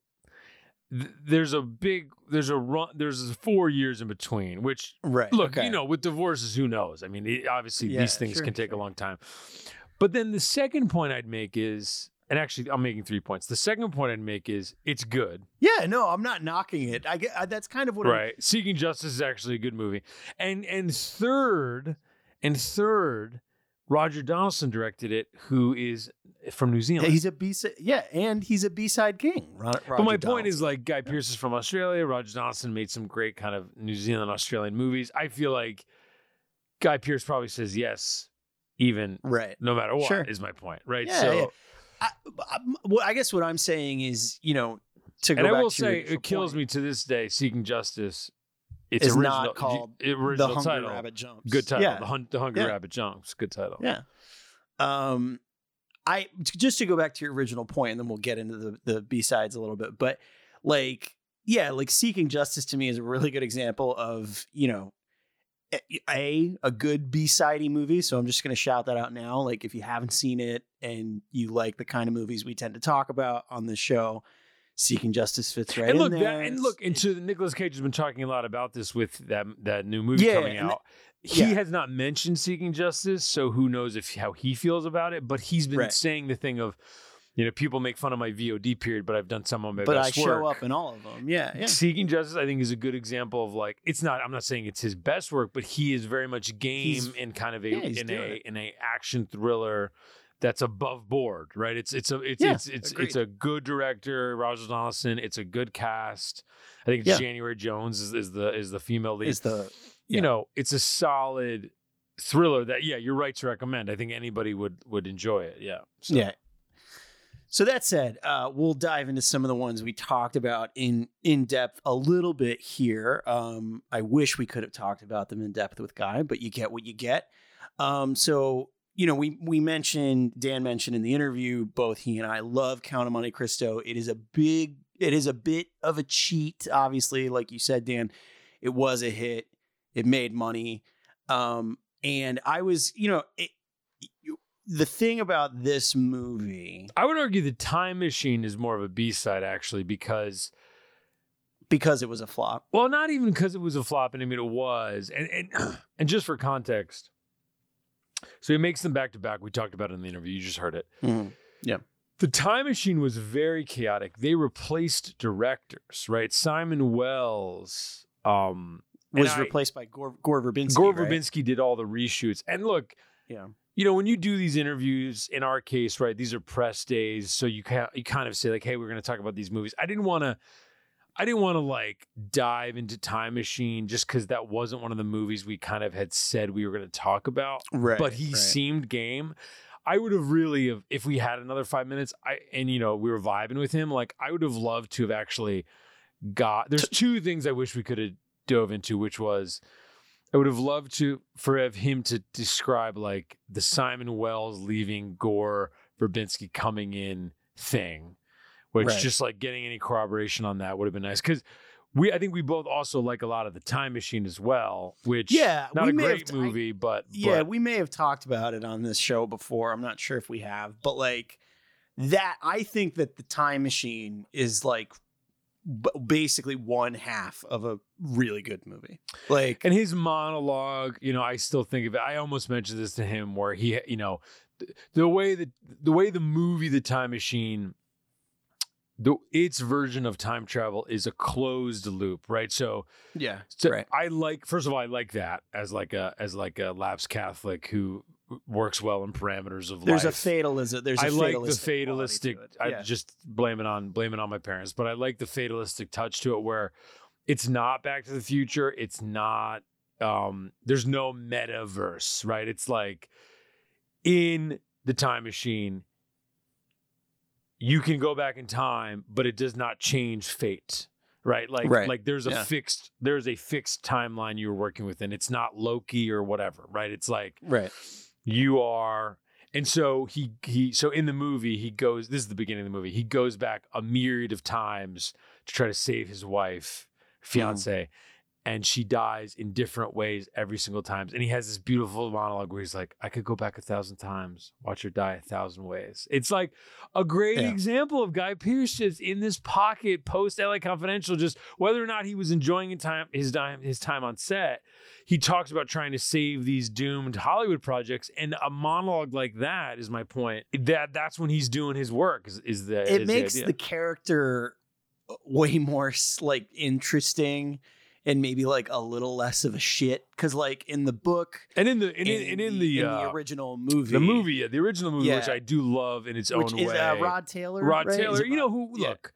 th- there's a big there's a run there's four years in between which right. look, okay. you know, with divorces, who knows? I mean, it- obviously Yeah, these things sure, can take sure. a long time. But then the second point I'd make is, and actually I'm making three points. The second point I'd make is it's good, Yeah, no, I'm not knocking it. I get I, that's kind of what I'm- right? Seeking Justice is actually a good movie. And and third, and third, Roger Donaldson directed it, who is from New Zealand. he's a B. Yeah, and he's a B side king. Ro- but my Roger point is like Guy Pearce is from Australia. Roger Donaldson made some great kind of New Zealand Australian movies. I feel like Guy Pearce probably says yes, even right. no matter what Sure. is my point, right? Yeah, so yeah. I, I, well, I guess what I'm saying is, you know, to go and I will to say it kills point, me to this day. Seeking Justice, it's Is original, not called original the Hungry title. Rabbit jumps. Good title. Yeah, The, Hun- the Hungry Yeah. Rabbit Jumps. Good title. yeah. Um, I just to go back to your original point, and then we'll get into the the B sides a little bit. But like, yeah, like Seeking Justice to me is a really good example of you know, a a good B sidey movie. So I'm just gonna shout that out now. Like, if you haven't seen it and you like the kind of movies we tend to talk about on this show, Seeking Justice fits right and look, in that, there. and look, and so Nicolas Cage has been talking a lot about this with that that new movie Yeah, coming out. he yeah. has not mentioned Seeking Justice, so who knows if how he feels about it? But he's been Right. saying the thing of, you know, people make fun of my VOD period, but I've done some of my but I best show work. up in all of them. Yeah, yeah. Seeking Justice, I think, is a good example of like it's not. I'm not saying it's his best work, but he is very much game He's- in kind of a yeah, in a it. in a action thriller that's above board, right? It's it's a it's Yeah, it's it's agreed. it's a good director, Roger Donaldson. It's a good cast. I think Yeah. January Jones is, is the is the female lead. Is the yeah. You know, it's a solid thriller that yeah, you're right to recommend. I think anybody would would enjoy it. Yeah. So, Yeah. So that said, uh, we'll dive into some of the ones we talked about in in depth a little bit here. Um, I wish we could have talked about them in depth with Guy, but you get what you get. Um, so you know, we we mentioned Dan mentioned in the interview, both he and I love Count of Monte Cristo. It is a big, it is a bit of a cheat, obviously, like you said, Dan. It was a hit. It made money. Um, and I was, you know, it, the thing about this movie I would argue the Time Machine is more of a B side actually because because it was a flop. Well, not even because it was a flop, and I mean it was, and and (clears throat) and just for context, so he makes them back to back. We talked about it in the interview. You just heard it. Yeah. The Time Machine was very chaotic. They replaced directors, right? Simon Wells, um, Was I- replaced by Gore, Gore Verbinski. Gore right? Verbinski did all the reshoots. And look, Yeah. You know, when you do these interviews, in our case, right, these are press days, so you can you kind of say like, "Hey, we're going to talk about these movies." I didn't want to, I didn't want to like dive into Time Machine just because that wasn't one of the movies we kind of had said we were going to talk about. Right. but he right. seemed game. I would have really, have, if we had another five minutes, I and you know we were vibing with him, like I would have loved to have actually got. There's two things I wish we could have dove into, which was I would have loved to for have him to describe like the Simon Wells leaving Gore Verbinski coming in thing, which Right. just like getting any corroboration on that would have been nice because. We, I think we both also like a lot of the Time Machine as well, which Yeah, not a great t- movie, but Yeah, but- we may have talked about it on this show before. I'm not sure if we have, but like that, I think that the Time Machine is like b- basically one half of a really good movie. Like, and his monologue you know i still think of it i almost mentioned this to him where he you know th- the way that the way the movie the time machine the its version of time travel is a closed loop, right? So, Yeah. so Right. I like first of all, I like that as like a as like a lapsed Catholic who works well in parameters of like There's a life. fatalism. There's a I like the fatalistic. quality to fatalistic. it. I Yeah. just blame it on blame it on my parents, but I like the fatalistic touch to it where it's not Back to the Future. It's not. Um, there's no metaverse, right? It's like in the time machine, you can go back in time, but it does not change fate. Right. Like Right. like there's a Yeah. fixed there's a fixed timeline you're working within. It's not Loki or whatever, right? It's like right. You are and so he he so in the movie he goes this is the beginning of the movie he goes back a myriad of times to try to save his wife hmm. fiance and she dies in different ways every single time and he has this beautiful monologue where he's like i could go back a thousand times watch her die a thousand ways it's like a great Yeah. example of guy pearce just in this pocket post la confidential just whether or not he was enjoying his time his time his time on set he talks about trying to save these doomed Hollywood projects, and a monologue like that is my point. That that's when he's doing his work. Is, is the It is makes idea. the character uh, way more like interesting and maybe like a little less of a shit because like in the book and in the and in, and in the, in uh, the original movie the movie, yeah, the original movie, which I do love in its which own is way. uh, Rod Taylor Rod right? Taylor, you know who? Yeah. Look,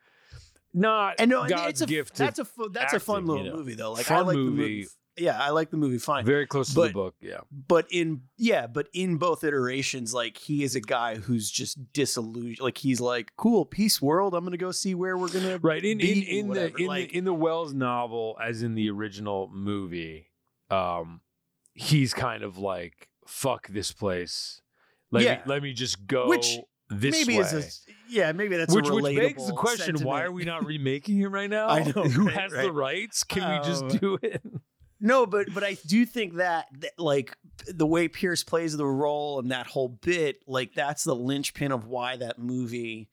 not and no and God's it's a gift. that's a that's a fun little you know. movie though like I Fun like the movie. Yeah I like the movie fine very close to the book. Yeah, but in yeah but in both iterations like he is a guy who's just disillusioned like he's like cool peace world i'm gonna go see where we're gonna right. In in in the in, like the in the Wells novel, as in the original movie, um, he's kind of like fuck this place. Let Yeah. me let me just go Which this maybe way. is a yeah maybe that's which which begs the question: Why are we not remaking him right (laughs) now? I know, Who right, has the rights? Can we just Um, do it? No, but but I do think that, that like the way Pearce plays the role and that whole bit, like that's the linchpin of why that movie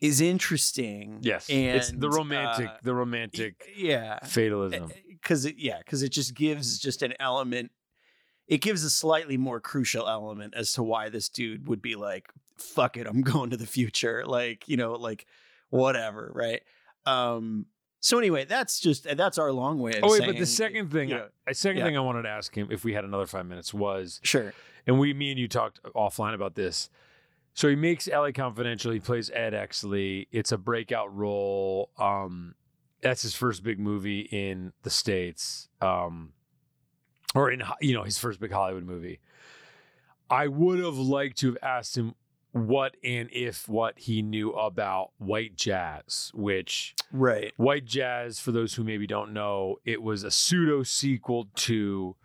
is interesting. Yes, and it's the romantic, uh, the romantic yeah, fatalism. because it yeah, because it just gives just an element. It gives a slightly more crucial element as to why this dude would be like, "Fuck it, I'm (laughs) going to the future." Like you know, like whatever, right? Um. So anyway, that's just that's our long way. Of Oh wait, saying, but the second thing, know, a second yeah. thing I wanted to ask him, if we had another five minutes, was sure, and we, me and you talked offline about this. So he makes LA Confidential. He plays Ed Exley. It's a breakout role. Um, that's his first big movie in the states, um, or in you know his first big Hollywood movie. I would have liked to have asked him what and if what he knew about White Jazz, which right. White Jazz, for those who maybe don't know, it was a pseudo sequel to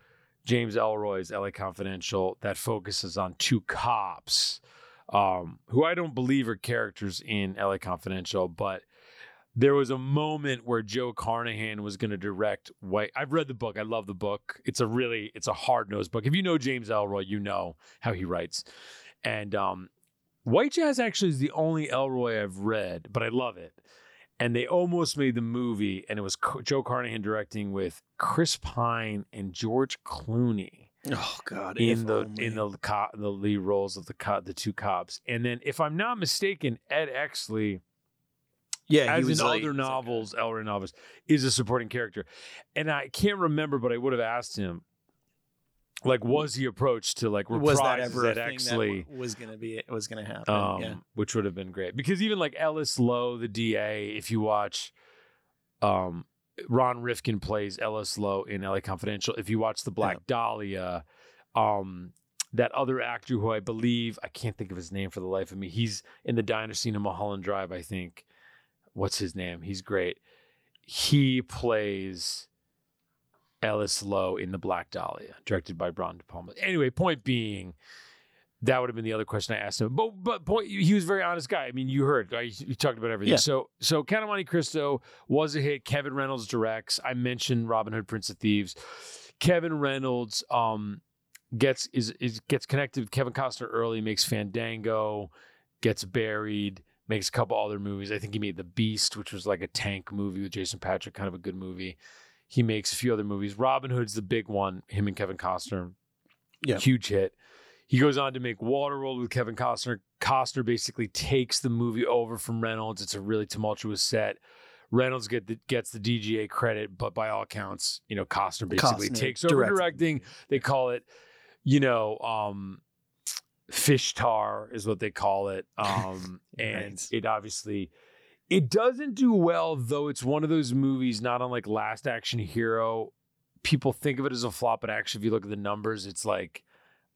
James Ellroy's LA Confidential that focuses on two cops um, who I don't believe are characters in LA Confidential, but there was a moment where Joe Carnahan was going to direct White. I've read the book. I love the book. It's a really, it's a hard nosed book. If you know James Ellroy, you know how he writes. And um, White Jazz actually is the only Ellroy I've read, but I love it. And they almost made the movie, and it was Joe Carnahan directing with Chris Pine and George Clooney Oh God! in the only. in the co- the lead roles of the co- the two cops. And then, if I'm not mistaken, Ed Exley, yeah, he as was in like- other uh, novels, Ellroy novels, is a supporting character. And I can't remember, but I would have asked him, like, was he approached to like was that ever a Ed thing Exley? that was gonna be was gonna happen? um, yeah, which would have been great because even like Ellis Loew, the DA, if you watch, um, Ron Rifkin plays Ellis Loew in LA Confidential. If you watch the Black Dahlia, um, that other actor who I believe I can't think of his name for the life of me. He's in the diner scene in Mulholland Drive. I think. What's his name? He's great. He plays Ellis Loew in the Black Dahlia, directed by Brian De Palma. Anyway, point being, that would have been the other question I asked him. But but point, he was a very honest guy. I mean, you heard right? you talked about everything. Yeah. So so Count of Monte Cristo was a hit. Kevin Reynolds directs. I mentioned Robin Hood, Prince of Thieves. Kevin Reynolds um gets is, is gets connected with Kevin Costner early. Makes Fandango, gets buried. Makes a couple other movies. I think he made The Beast, which was like a tank movie with Jason Patric, kind of a good movie. He makes a few other movies. Robin Hood's the big one. Him and Kevin Costner, Yeah. huge hit. he goes on to make Waterworld with Kevin Costner. Costner basically takes the movie over from Reynolds. It's a really tumultuous set. Reynolds get the, gets the DGA credit, but by all accounts, you know, Costner basically Costner takes over directing. They call it, you know, um, Fishtar is what they call it. (laughs) Um, and Right. it obviously it doesn't do well, though. It's one of those movies, not unlike Last Action Hero. People think of it as a flop, but actually, if you look at the numbers, it's like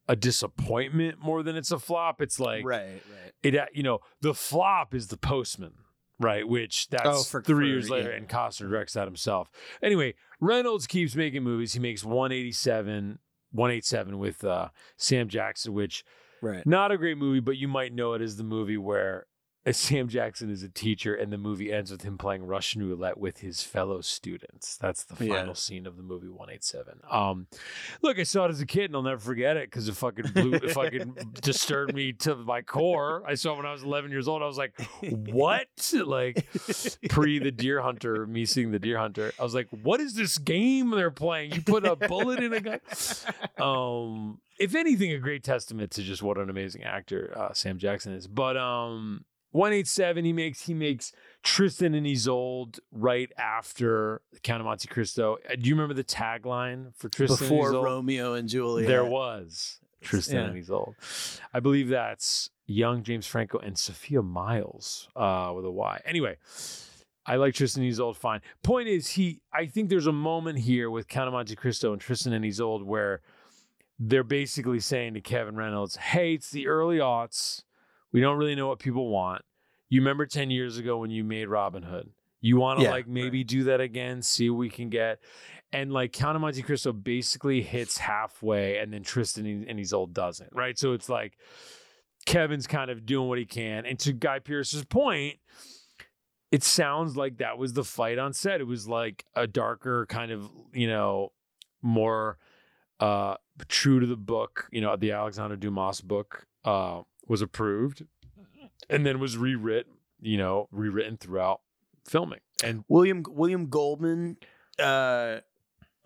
a disappointment more than it's a flop. It's like right, right. it uh, you know the flop is the postman right which that's Oh, for- three for- years later yeah. and costner directs that himself anyway reynolds keeps making movies he makes 187 187 with uh, sam jackson which Right. not a great movie but you might know it as the movie where sam jackson is a teacher and the movie ends with him playing russian roulette with his fellow students. That's the Yeah. final scene of the movie 187 um look i saw it as a kid and i'll never forget it because it fucking blew it fucking (laughs) disturbed me to my core. I saw it when i was 11 years old. I was like what? Like pre the deer hunter me seeing the deer hunter. I was like what is this game they're playing? You put a bullet in a gun (laughs) um if anything a great testament to just what an amazing actor uh, sam jackson is. But um 187 he makes he makes tristan and isolde right after the count of monte cristo Uh, do you remember the tagline for tristan Before and isolde Romeo and Juliet. there was Tristan Yeah. and Isolde. I believe that's young James Franco and Sophia Myles uh, with a Y. Anyway, I like Tristan and Isolde fine. Point is, he. I think there's a moment here with Count of Monte Cristo and Tristan and Isolde where they're basically saying to Kevin Reynolds, "Hey, it's the early aughts. We don't really know what people want. You remember ten years ago when you made Robin Hood." You want to Yeah, like maybe do that again, see what we can get. And like Count of Monte Cristo basically hits halfway and then Tristan and Isolde doesn't, right? So it's like Kevin's kind of doing what he can. And to Guy Pearce's point, it sounds like that was the fight on set. It was like a darker kind of, you know, more uh true to the book, you know, the Alexander Dumas book uh was approved and then was rewritten, you know, rewritten throughout filming. And William William Goldman. Uh,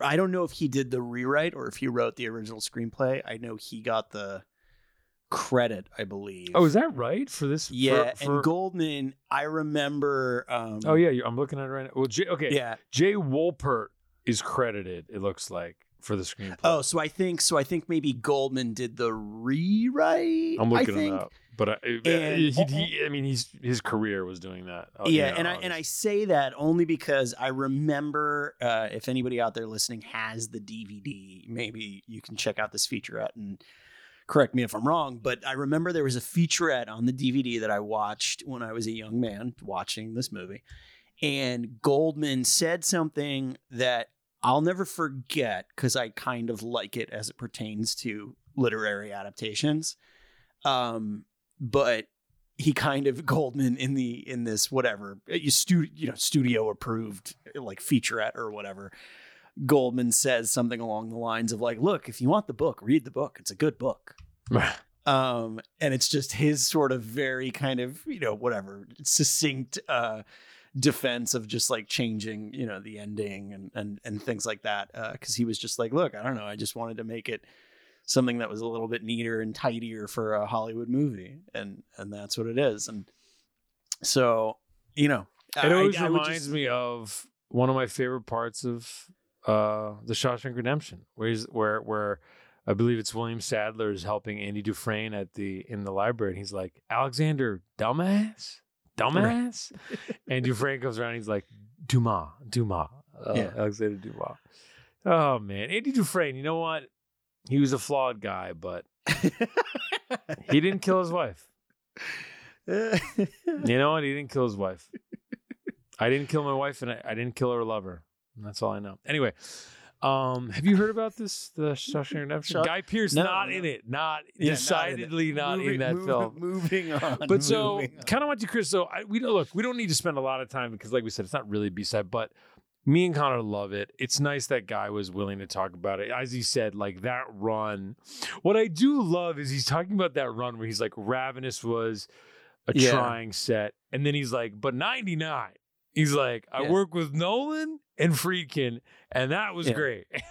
I don't know if he did the rewrite or if he wrote the original screenplay. I know he got the credit. I believe. oh, is that right for this? yeah, for- and Goldman. I remember. Um, Oh yeah, I'm looking at it right now. Well, Jay, okay, yeah. Jay Wolpert is credited. It looks like for the screenplay. Oh, so I think so. I think maybe Goldman did the rewrite. I'm looking it up, but I, And- he, he, I mean, he's his career was doing that. Oh, yeah, you know, and I and I say that only because I remember uh, if anybody out there listening has the DVD, maybe you can check out this featurette and correct me if I'm wrong. But I remember there was a featurette on the DVD that I watched when I was a young man watching this movie, and Goldman said something that I'll never forget because I kind of like it as it pertains to literary adaptations. Um, but he kind of (laughs) Goldman in the in this whatever you stu- you know studio approved like featurette or whatever. Goldman says something along the lines of like, "Look, if you want the book, read the book. It's a good book." (laughs) Um, and it's just his sort of very kind of you know whatever succinct uh, defense of just like changing you know the ending and and and things like that Uh, because he was just like, "Look, I don't know, I just wanted to make it." something that was a little bit neater and tidier for a Hollywood movie, and and that's what it is. And so, you know, it always I- I reminds just- me of one of my favorite parts of uh, the Shawshank Redemption, where he's, where where I believe it's William Sadler is helping Andy Dufresne at the in the library, and he's like, Alexander, dumbass, dumbass, and Dufresne comes around, he's like, Dumas, Dumas, uh, Yeah. Alexander Dumas. Oh man, Andy Dufresne, you know what? He was a flawed guy, but he didn't kill his wife. You know what? He didn't kill his wife. I didn't kill my wife, and I, I didn't kill her lover. That's all I know. Anyway, um, have you heard about this? The Shawshank Redemption. (laughs) Guy Pearce No, not no. in it. Not Yeah, not in it. decidedly not in, Moving- that (laughs) moving- film. Moving on. But so, moving on. kind of Monte Cristo. I, we don't look. We don't need to spend a lot of time because, like we said, it's not really B side. But me and Conor love it. It's nice that guy was willing to talk about it. As he said, like that run. What I do love is he's talking about that run where he's like, Ravenous was a Yeah. trying set, and then he's like, but ninety nine. He's like, I Yeah. work with Nolan and Friedkin, and that was Yeah. great. (laughs)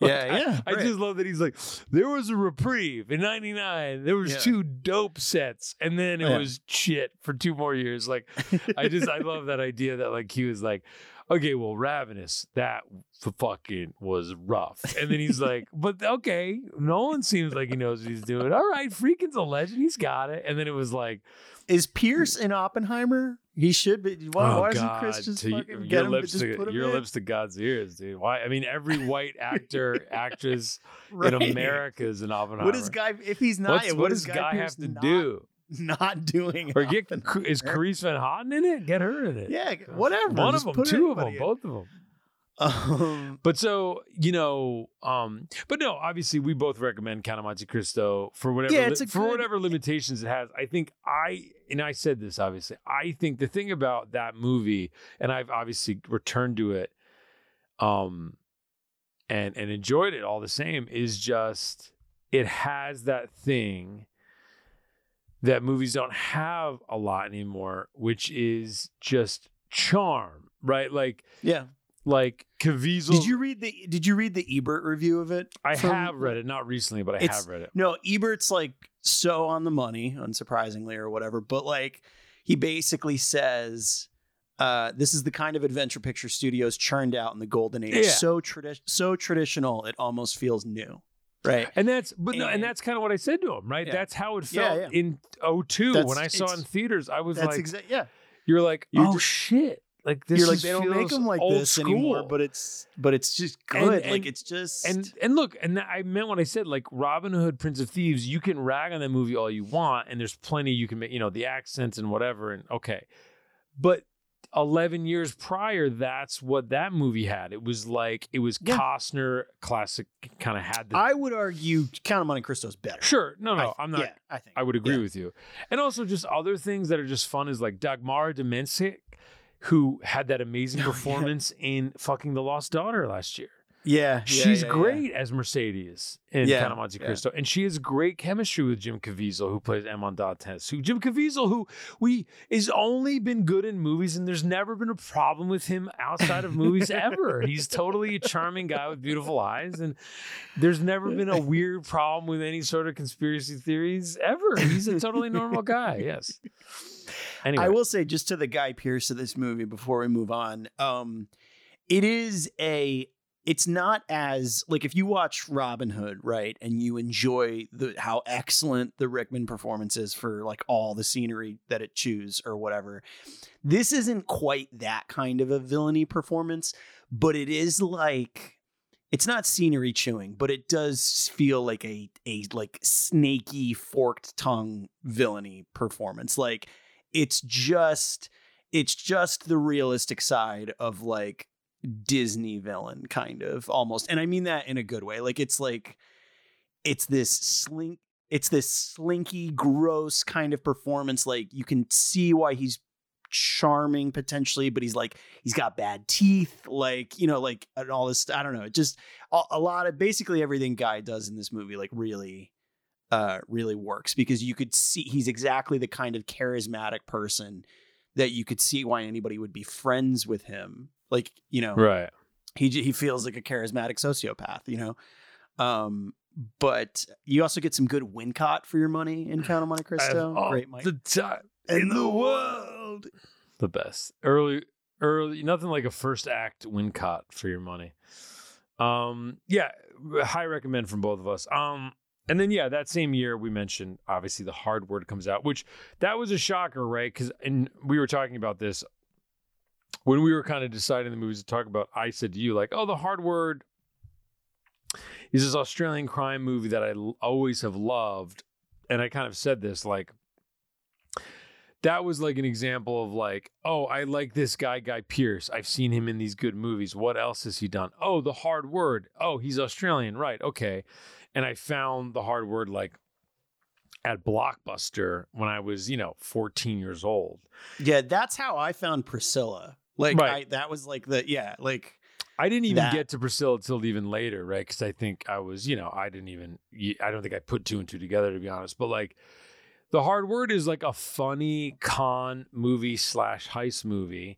Like, Yeah, yeah, I, I just love that he's like, there was a reprieve in '99. There was Yeah. two dope sets, and then it Yeah. was shit for two more years. Like, I just I love that idea that like he was like, okay, well, Ravenous that f- fucking was rough, and then he's like, (laughs) but okay, Nolan seems like he knows what he's doing. All right, Friedkin's a legend, he's got it. And then it was like, Is Pearce in Oppenheimer? He should be. Why, oh why doesn't god, Chris just to y- fucking get your him? lips just to put him your in? lips to God's ears, dude. Why? I mean, every white actor, (laughs) actress Right. in America is an Oppenheimer. What does Guy? If he's not, What's, what, what does does Guy have Pearce to not, do? Not doing. Or get is Carice Van Houten in it? Get her in it. Yeah, whatever. One just of them, two of them, in. both of them. Um, But so you know, um, but no, obviously we both recommend Count of Monte Cristo for whatever Yeah, li- for good- whatever limitations it has. I think I and I said this obviously. I think the thing about that movie, and I've obviously returned to it, um, and and enjoyed it all the same, is just it has that thing that movies don't have a lot anymore, which is just charm, right? Like yeah. like Caviezel. Did you read the Did you read the Ebert review of it? I from- have read it, not recently, but I have read it. No, Ebert's like so on the money, unsurprisingly, or whatever. But like, he basically says, uh, "This is the kind of adventure picture studios churned out in the golden age. Yeah. So tradi- so traditional, it almost feels new." Right. And that's but no, and And- that's kind of what I said to him, right? Yeah. That's how it felt yeah. in 02 That's- when I saw it in theaters. I was That's like exactly yeah. you're like, You're "Oh just- shit." Like this You're like they don't make them like this anymore, school. but it's but it's just good. and- like it's just and and look, and I meant what I said. Like Robin Hood, Prince of Thieves, you can rag on that movie all you want, and there's plenty you can make, you know, the accents and whatever, and okay. But eleven years prior, that's what that movie had. It was like it was Yeah. Costner classic, kind of had the I would argue Count of Monte Cristo is better. sure. No, no, I'm not. Yeah, I think I would agree Yeah. with you. And also just other things that are just fun is like Dagmar Dominczyk, who had that amazing (laughs) Oh, performance in fucking The Lost Daughter last year. Yeah, yeah, She's yeah, yeah. great as Mercedes in Yeah, Count of Monte yeah. Cristo. And she has great chemistry with Jim Caviezel, who plays Edmond Dantes. Who Jim Caviezel, who we is only been good in movies, and there's never been a problem with him outside of movies ever. (laughs) He's totally a charming guy with beautiful eyes, and there's never been a weird problem with any sort of conspiracy theories ever. He's a totally normal guy. (laughs) Yes. Anyway, I will say just to the Guy Pearce of this movie before we move on. Um, it is a. It's not as like if you watch Robin Hood, right, and you enjoy the how excellent the Rickman performance is for like all the scenery that it chews or whatever. This isn't quite that kind of a villainy performance, but it is like it's not scenery chewing, but it does feel like a a like snaky forked tongue villainy performance. Like it's just it's just the realistic side of like Disney villain kind of almost. And I mean that in a good way. Like it's like it's this slink it's this slinky gross kind of performance like you can see why he's charming potentially but he's like he's got bad teeth like you know like and all this i don't know it just a, a lot of basically everything guy does in this movie like really uh really works because you could see he's exactly the kind of charismatic person that you could see why anybody would be friends with him like you know right. he he feels like a charismatic sociopath you know um but you also get some good Wincott for your money in Count of Monte Cristo. Great, Mike. The time in the world. the best. Early, early, nothing like a first act Wincott for your money. Um, yeah, high recommend from both of us. Um, and then yeah, that same year we mentioned obviously the hard word comes out, which that was a shocker, right? Because and we were talking about this when we were kind of deciding the movies to talk about. I said to you like, oh, the hard word is this Australian crime movie that I l- always have loved, and I kind of said this like that was like an example of like, oh, I like this guy, Guy Pearce. I've seen him in these good movies. What else has he done? Oh, The Hard Word. Oh, he's Australian, right? Okay. And I found The Hard Word like at Blockbuster when I was, you know, 14 years old. Yeah, that's how I found Priscilla. Like Right. I, that was like the yeah, like I didn't even That- get to Priscilla till even later, right? Because I think I was, you know, I didn't even, I don't think I put two and two together to be honest. But like, the hard word is like a funny con movie slash heist movie,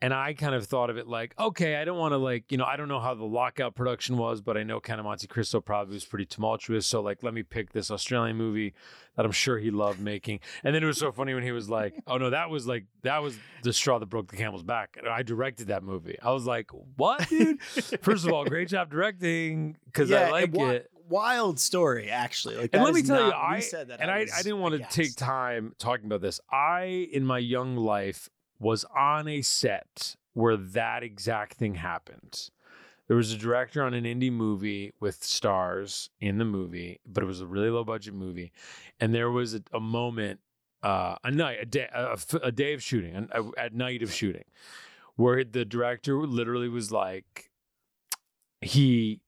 and I kind of thought of it like, okay, I don't want to like, you know, I don't know how the lockout production was, but I know kind of Monte Cristo probably was pretty tumultuous. So like, let me pick this Australian movie that I'm sure he loved making. And then it was so funny when he was like, (laughs) oh no, that was like that was the straw that broke the camel's back. And I directed that movie. I was like, what, dude? (laughs) First of all, great job directing because I like it. Wild story, actually. Like, And let me tell you, not- when I said that, and I, was I didn't want to take time talking about this. I, in my young life, was on a set where that exact thing happened. There was a director on an indie movie with stars in the movie, but it was a really low budget movie, and there was a, a moment, uh, a night, a day, a day of shooting, a, at night of shooting, where the director literally was like, he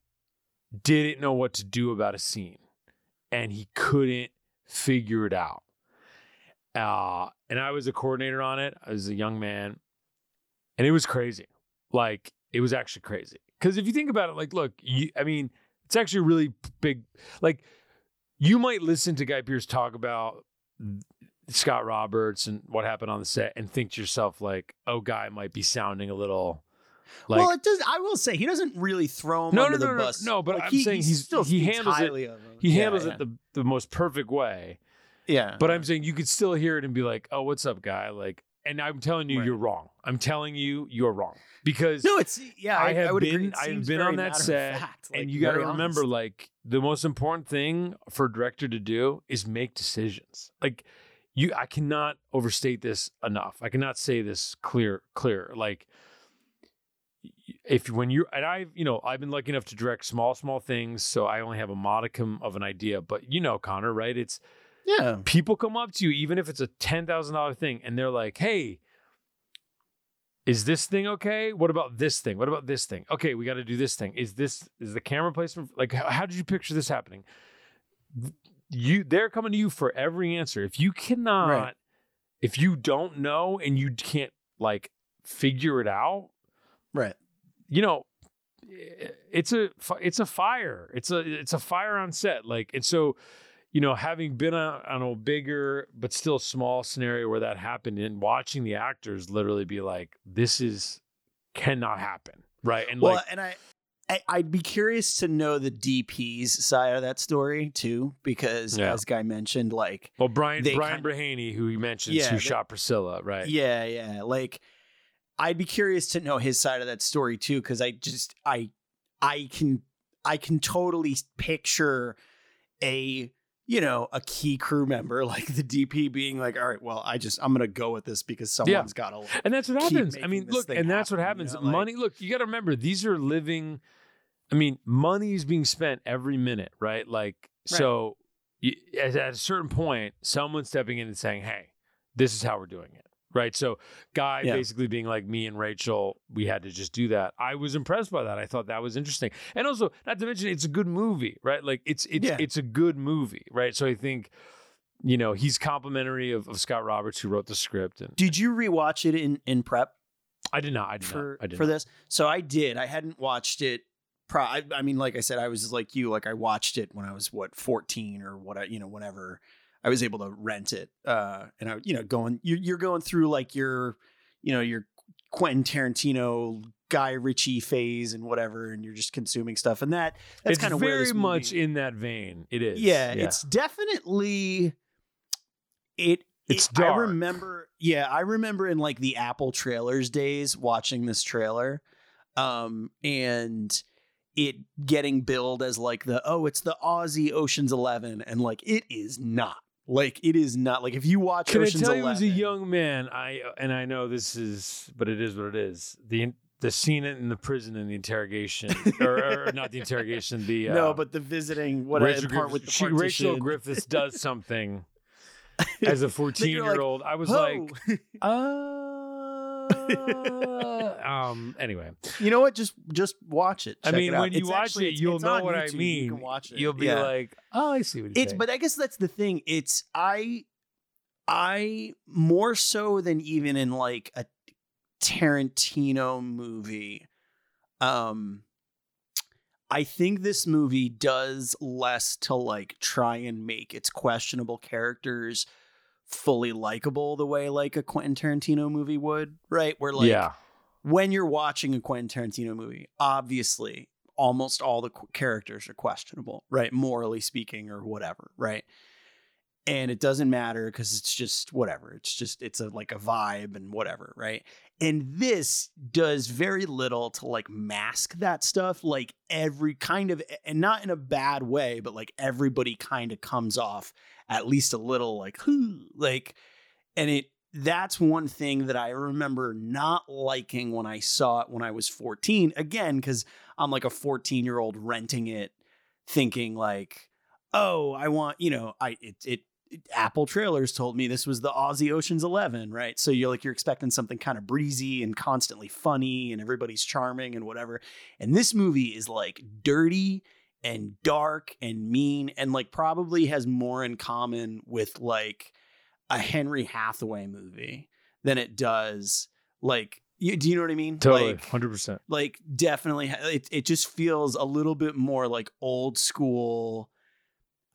didn't know what to do about a scene and he couldn't figure it out. Uh, and I was a coordinator on it. I was a young man, and it was crazy. Like it was actually crazy. Because if you think about it, like, look, you, I mean, it's actually really big. Like, you might listen to Guy Pearce talk about Scott Roberts and what happened on the set, and think to yourself, like, oh, Guy might be sounding a little like. well, it does. I will say he doesn't really throw him No, under no, the no, no, bus. no, but Like, I'm he, saying he he's- still he handles it- highly of him. he handles yeah. it the, the most perfect way. Yeah, But I'm saying you could still hear it and be like, "Oh, what's up, guy?" Like, and I'm telling you, Right. you're wrong. I'm telling you, you're wrong because no, it's yeah. I, I have I would been. I have been on that set, fact, like, and you got to remember, honest. like, the most important thing for a director to do is make decisions. Like, you, I cannot overstate this enough. I cannot say this clear, clear. Like, if when you and I've you know, I've been lucky enough to direct small, small things, so I only have a modicum of an idea. But you know, Conor, right? It's yeah, people come up to you, even if it's a ten thousand dollar thing, and they're like, "Hey, is this thing okay? What about this thing? What about this thing? Okay, we got to do this thing. Is this is the camera placement like? How, how did you picture this happening? You, they're coming to you for every answer. If you cannot, Right. if you don't know and you can't like figure it out, right. you know it's a it's a fire it's a it's a fire on set like and so you know having been on, on a bigger but still small scenario where that happened and watching the actors literally be like this is cannot happen right and Well, like and I, I, I'd be curious to know the DP's side of that story too, because Yeah. as Guy mentioned, like, well brian brian kind Breheny, who he mentions Yeah, who they- shot priscilla right yeah, yeah, like, I'd be curious to know his side of that story too, because I just, I, I can, I can totally picture a, you know, a key crew member (laughs) like the DP being like, all right, well, I just, I'm gonna go with this because someone's got to. And that's what happens. I mean, look, and that's what happen, you happens. know, like- money, look, you got to remember, these are living. I mean, money is being spent every minute, right? Like, Right. so you, at, at a certain point, someone stepping in and saying, "Hey, this is how we're doing it." Right. So, guy Yeah. basically being like me and Rachel, we had to just do that. I was impressed by that. I thought that was interesting, and also, not to mention, it's a good movie, right? Like, it's it's Yeah. it's a good movie, right? So, I think. You know, he's complimentary of, of Scott Roberts, who wrote the script, and Did you rewatch it in in prep? I did not. I did for not. I did for not. this. So I did. I hadn't watched it. Pro- I, I mean, like I said, I was like you. Like I watched it when I was what fourteen or what I you know whenever I was able to rent it. Uh, and I you know going you're you're going through like your you know your Quentin Tarantino. Guy Ritchie phase and whatever, and you're just consuming stuff, and that that's kind of very much in that vein. It is. yeah, it's definitely it. It's it- I remember. Yeah, I remember in like the Apple trailers days watching this trailer, um, and it getting billed as like the oh, it's the Aussie Ocean's Eleven, and like it is not. Like it is not. Like if you watch Can Ocean's I tell you, 11, as a young man, I and I know this is, but it is what it is. The the scene in the prison and the interrogation, (laughs) or, or not the interrogation. The uh, no, but the visiting what Rachel, part with the she, Rachel. Griffiths does (laughs) something (laughs) as a fourteen you're like, year old. I was like, uh, (laughs) (laughs) um. Anyway, you know what? Just just watch it. I Check mean, it out. when you It's watch actually- it, you'll know on what I mean. You can watch it. You'll be Yeah. like, oh, I see what it's saying. but i guess that's the thing it's i i more so than even in like a tarantino movie um i think this movie does less to like try and make its questionable characters fully likable the way like a quentin tarantino movie would right where like yeah, when you're watching a Quentin Tarantino movie, obviously almost all the qu- characters are questionable, right? Morally speaking, or whatever, right? And it doesn't matter because it's just whatever. It's just it's a like a vibe and whatever, right? And this does very little to like mask that stuff. Like every kind of, and not in a bad way, but like everybody kind of comes off at least a little like, like, and it that's one thing that I remember not liking when I saw it when I was 14. Again, because I'm like a 14 year old renting it, thinking like, oh, I want, you know, I it it Apple trailers told me this was the Aussie Ocean's 11, right? So you're like you're expecting something kind of breezy and constantly funny and everybody's charming and whatever. And this movie is like dirty and dark and mean and like probably has more in common with like a Henry Hathaway movie than it does like you, do you know what I mean? Totally, Like, hundred percent. like definitely it, it just feels a little bit more like old school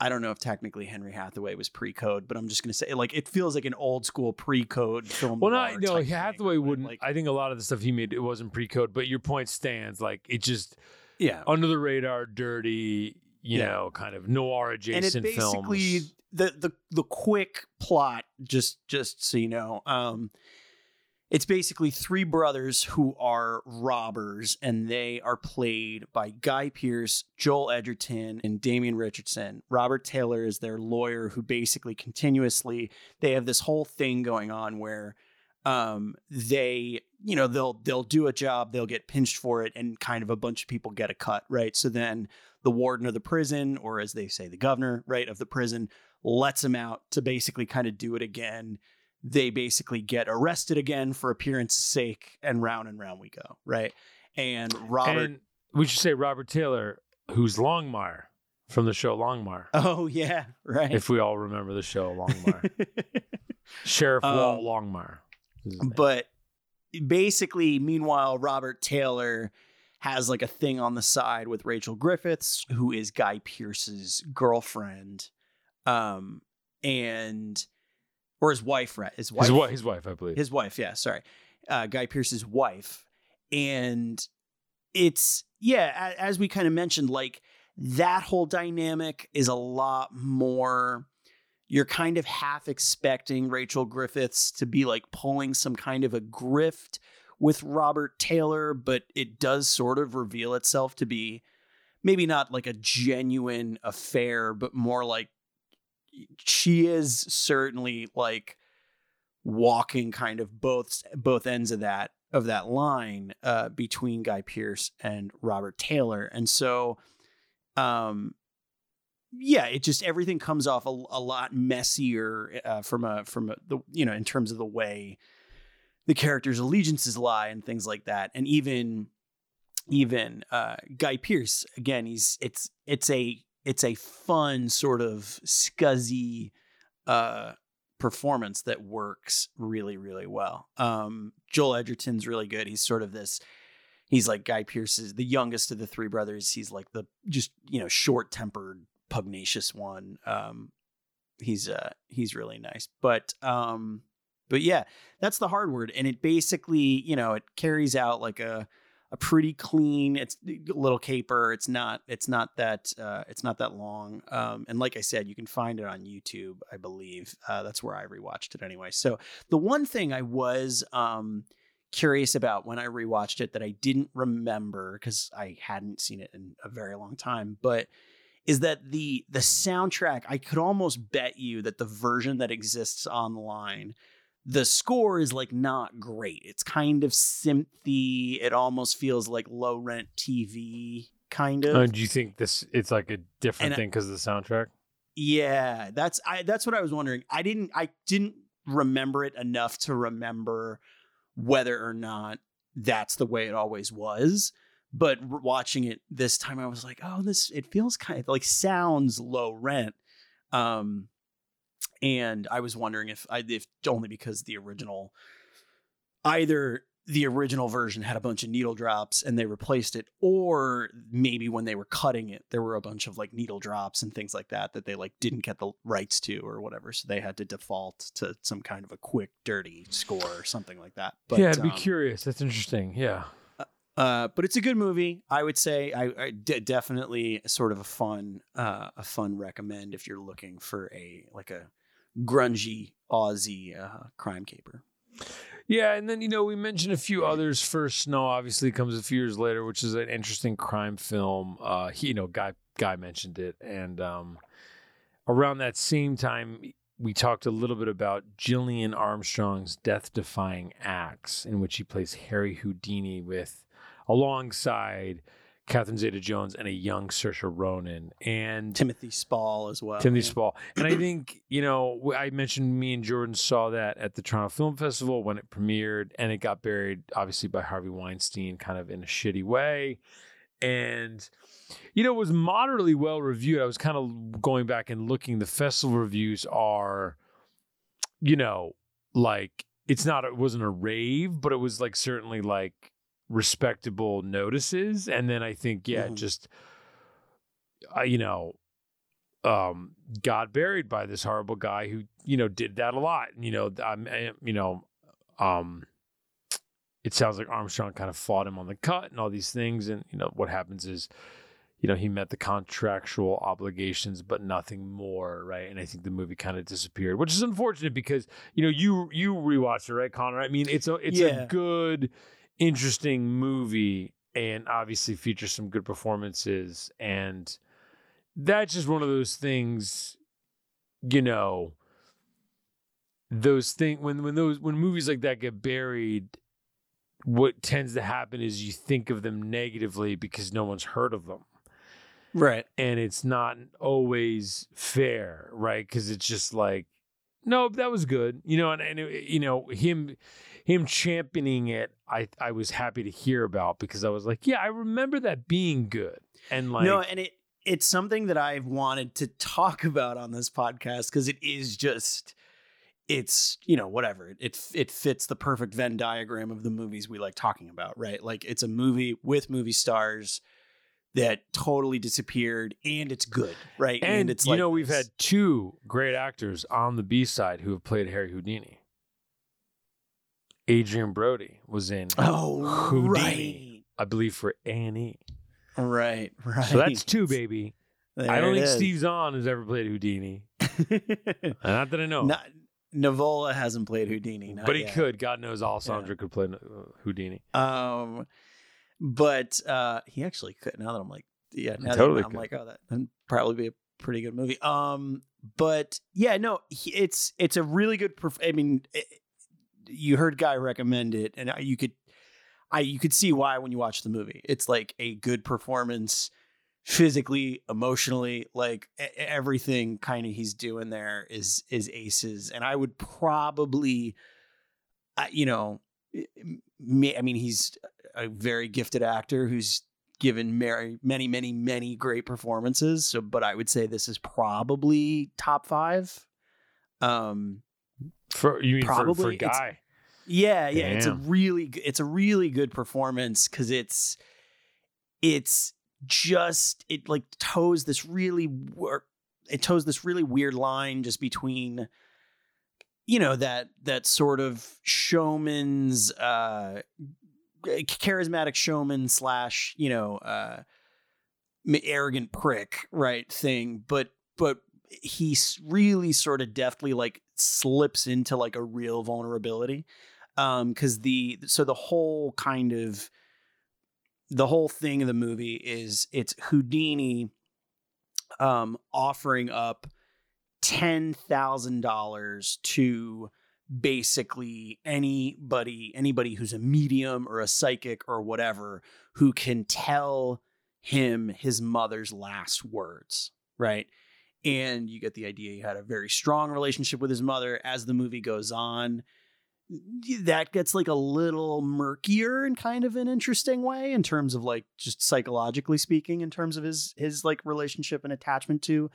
i don't know if technically henry hathaway was pre-code but i'm just going to say like it feels like an old school pre-code film Well, not no. type thing, Hathaway wouldn't. like I think a lot of the stuff he made it wasn't pre-code, but your point stands. Like it just yeah under the radar, dirty. You Yeah. know, kind of noir and adjacent it basically films. the the the quick plot just just so you know um it's basically three brothers who are robbers and they are played by Guy Pearce, Joel Edgerton, and Damian Richardson. Robert Taylor is their lawyer who basically continuously they have this whole thing going on where um they you know they'll they'll do a job they'll get pinched for it and kind of a bunch of people get a cut right so then the warden of the prison or as they say the governor right of the prison lets them out to basically kind of do it again they basically get arrested again for appearance's sake and round and round we go right and robert And we should say Robert Taylor, who's Longmire from the show Longmire. oh yeah (laughs) right If we all remember the show Longmire, (laughs) Sheriff Walt Um, Longmire. his name. but basically meanwhile robert taylor has like a thing on the side with rachel griffiths who is guy pearce's girlfriend um and or his wife right? His wife his wife, his wife, I believe. his wife yeah sorry. Uh, guy pearce's wife. And it's yeah as we kind of mentioned like that whole dynamic is a lot more you're kind of half expecting Rachel Griffiths to be like pulling some kind of a grift with Robert Taylor, but it does sort of reveal itself to be maybe not like a genuine affair, but more like she is certainly like walking kind of both both ends of that of that line uh, between Guy Pearce and Robert Taylor, and so um yeah, it just everything comes off a, a lot messier uh, from a from a, the you know in terms of the way the characters' allegiances lie and things like that, and even even uh, Guy Pearce again, he's it's it's a it's a fun sort of scuzzy uh, performance that works really really well. Um, Joel Edgerton's really good. He's sort of this he's like Guy Pearce is the youngest of the three brothers. He's like the just you know short tempered, pugnacious one. Um, he's uh he's really nice, but um, but yeah, that's the hard word, and it basically you know it carries out like a a pretty clean. It's a little caper. It's not it's not that uh, it's not that long. Um, and like I said, you can find it on YouTube, I believe. Uh, that's where I rewatched it anyway. So the one thing I was um curious about when I rewatched it that I didn't remember because I hadn't seen it in a very long time, but is that the the soundtrack I could almost bet you that the version that exists online the score is like not great. It's kind of synthy. It almost feels like low rent TV kind of. Uh, do you think this it's like a different And thing because of the soundtrack? Yeah, that's I that's what I was wondering. I didn't I didn't remember it enough to remember whether or not that's the way it always was. But watching it this time, I was like, oh, this it feels kind of like sounds low rent. Um, and I was wondering if I if only because the original either the original version had a bunch of needle drops and they replaced it or maybe when they were cutting it there were a bunch of like needle drops and things like that that they like didn't get the rights to or whatever so they had to default to some kind of a quick dirty score or something like that but yeah, I'd be um, curious. That's interesting. Yeah. uh, but it's a good movie. I would say I, I definitely sort of a fun, uh, a fun recommend if you're looking for a like a grungy Aussie uh, crime caper. Yeah, and then you know we mentioned a few others. First Snow obviously comes a few years later, which is an interesting crime film. Uh, he, you know, guy guy mentioned it, and um, around that same time, we talked a little bit about Gillian Armstrong's death-defying acts, in which he plays Harry Houdini with alongside Catherine Zeta-Jones and a young Saoirse Ronan, and Timothy Spall as well. Timothy yeah. Spall. And I think, you know, I mentioned me and Jordan saw that at the Toronto Film Festival when it premiered, and it got buried, obviously, by Harvey Weinstein kind of in a shitty way. And, you know, it was moderately well reviewed. I was kind of going back and looking. The festival reviews are, you know, like, it's not, it wasn't a rave, but it was like certainly like respectable notices. And then I think, yeah, Mhm. just, uh, you know, um, got buried by this horrible guy who, you know, did that a lot. You know, I'm, I- you know, um, it sounds like Armstrong kind of fought him on the cut and all these things. And, you know, what happens is, you know, he met the contractual obligations, but nothing more, right? And I think the movie kind of disappeared, which is unfortunate because, you know, you you rewatched it, right, Conor? I mean, it's a it's Yeah. a good, interesting movie, and obviously features some good performances, and that's just one of those things, you know. Those things when when those when movies like that get buried, what tends to happen is you think of them negatively because no one's heard of them Right. and it's not always fair, right? Because it's just like, no, that was good, you know, and, and it- you know him him championing it. I I was happy to hear about because I was like, yeah, I remember that being good, and like, no, and it it's something that I've wanted to talk about on this podcast because it is just it's you know whatever it, it it fits the perfect Venn diagram of the movies we like talking about, right? Like it's a movie with movie stars that totally disappeared and it's good, right? and, it's you like know we've had two great actors on the B side who have played Harry Houdini. Adrien Brody was in, oh Houdini. I believe, for A and E. right, right, right. So that's two, baby. There I don't think is. Steve Zahn has ever played Houdini. (laughs) Not that I know. Not, Nivola hasn't played Houdini, not but he yet. could. God knows Alessandro could play uh, Houdini. Um, but uh, he actually could. Now that I'm like, yeah, now that Totally I'm could. like, oh, that would probably be a pretty good movie. Um, but yeah, no, he, it's it's a really good. Perf- I mean, it, you heard Guy recommend it, and you could, I you could see why when you watch the movie. It's like a good performance, physically, emotionally, like everything kind of he's doing there is is aces, and I would probably, you know, I mean, he's a very gifted actor who's given many, many, many, many great performances. So, but I would say this is probably top five. Um, For you mean for, for Probably it's- Guy? yeah, yeah, it's a really, it's a really good performance because it's, it's just it like toes this really it toes this really weird line just between you know that that sort of showman's uh charismatic showman slash you know uh m- arrogant prick right thing but but he really sort of deftly like slips into like a real vulnerability um because the so the whole kind of the whole thing of the movie is it's houdini um offering up $10,000 to basically anybody anybody who's a medium or a psychic or whatever who can tell him his mother's last words right and you get the idea he had a very strong relationship with his mother as the movie goes on. That gets like a little murkier in kind of an interesting way in terms of like just psychologically speaking in terms of his his like relationship and attachment to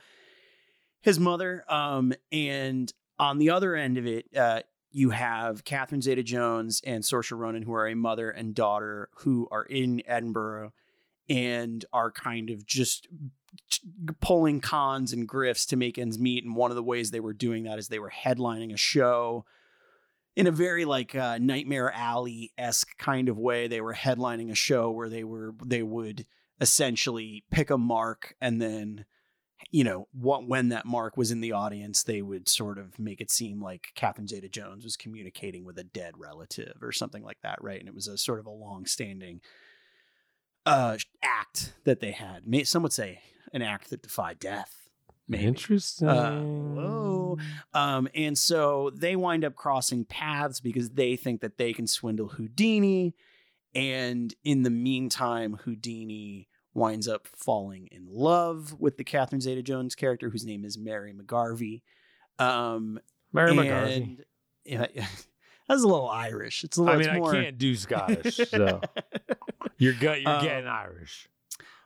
his mother. Um and on the other end of it uh you have Catherine Zeta Jones and Saoirse Ronan, who are a mother and daughter who are in Edinburgh and are kind of just pulling cons and grifts to make ends meet. And one of the ways they were doing that is they were headlining a show in a very like uh, Nightmare Alley esque kind of way. They were headlining a show where they were they would essentially pick a mark and then you know what when that mark was in the audience they would sort of make it seem like Catherine Zeta Jones was communicating with a dead relative or something like that right and it was a sort of a long standing uh act that they had some would say an act that defied death maybe. interesting uh, whoa um and so they wind up crossing paths because they think that they can swindle houdini and in the meantime houdini winds up falling in love with the Catherine Zeta Jones character, whose name is Mary McGarvey. Um, Mary McGarvey. Yeah, (laughs) that's a little Irish. It's a little. I mean, more... I can't do Scottish, (laughs) so you're. You're um, getting Irish.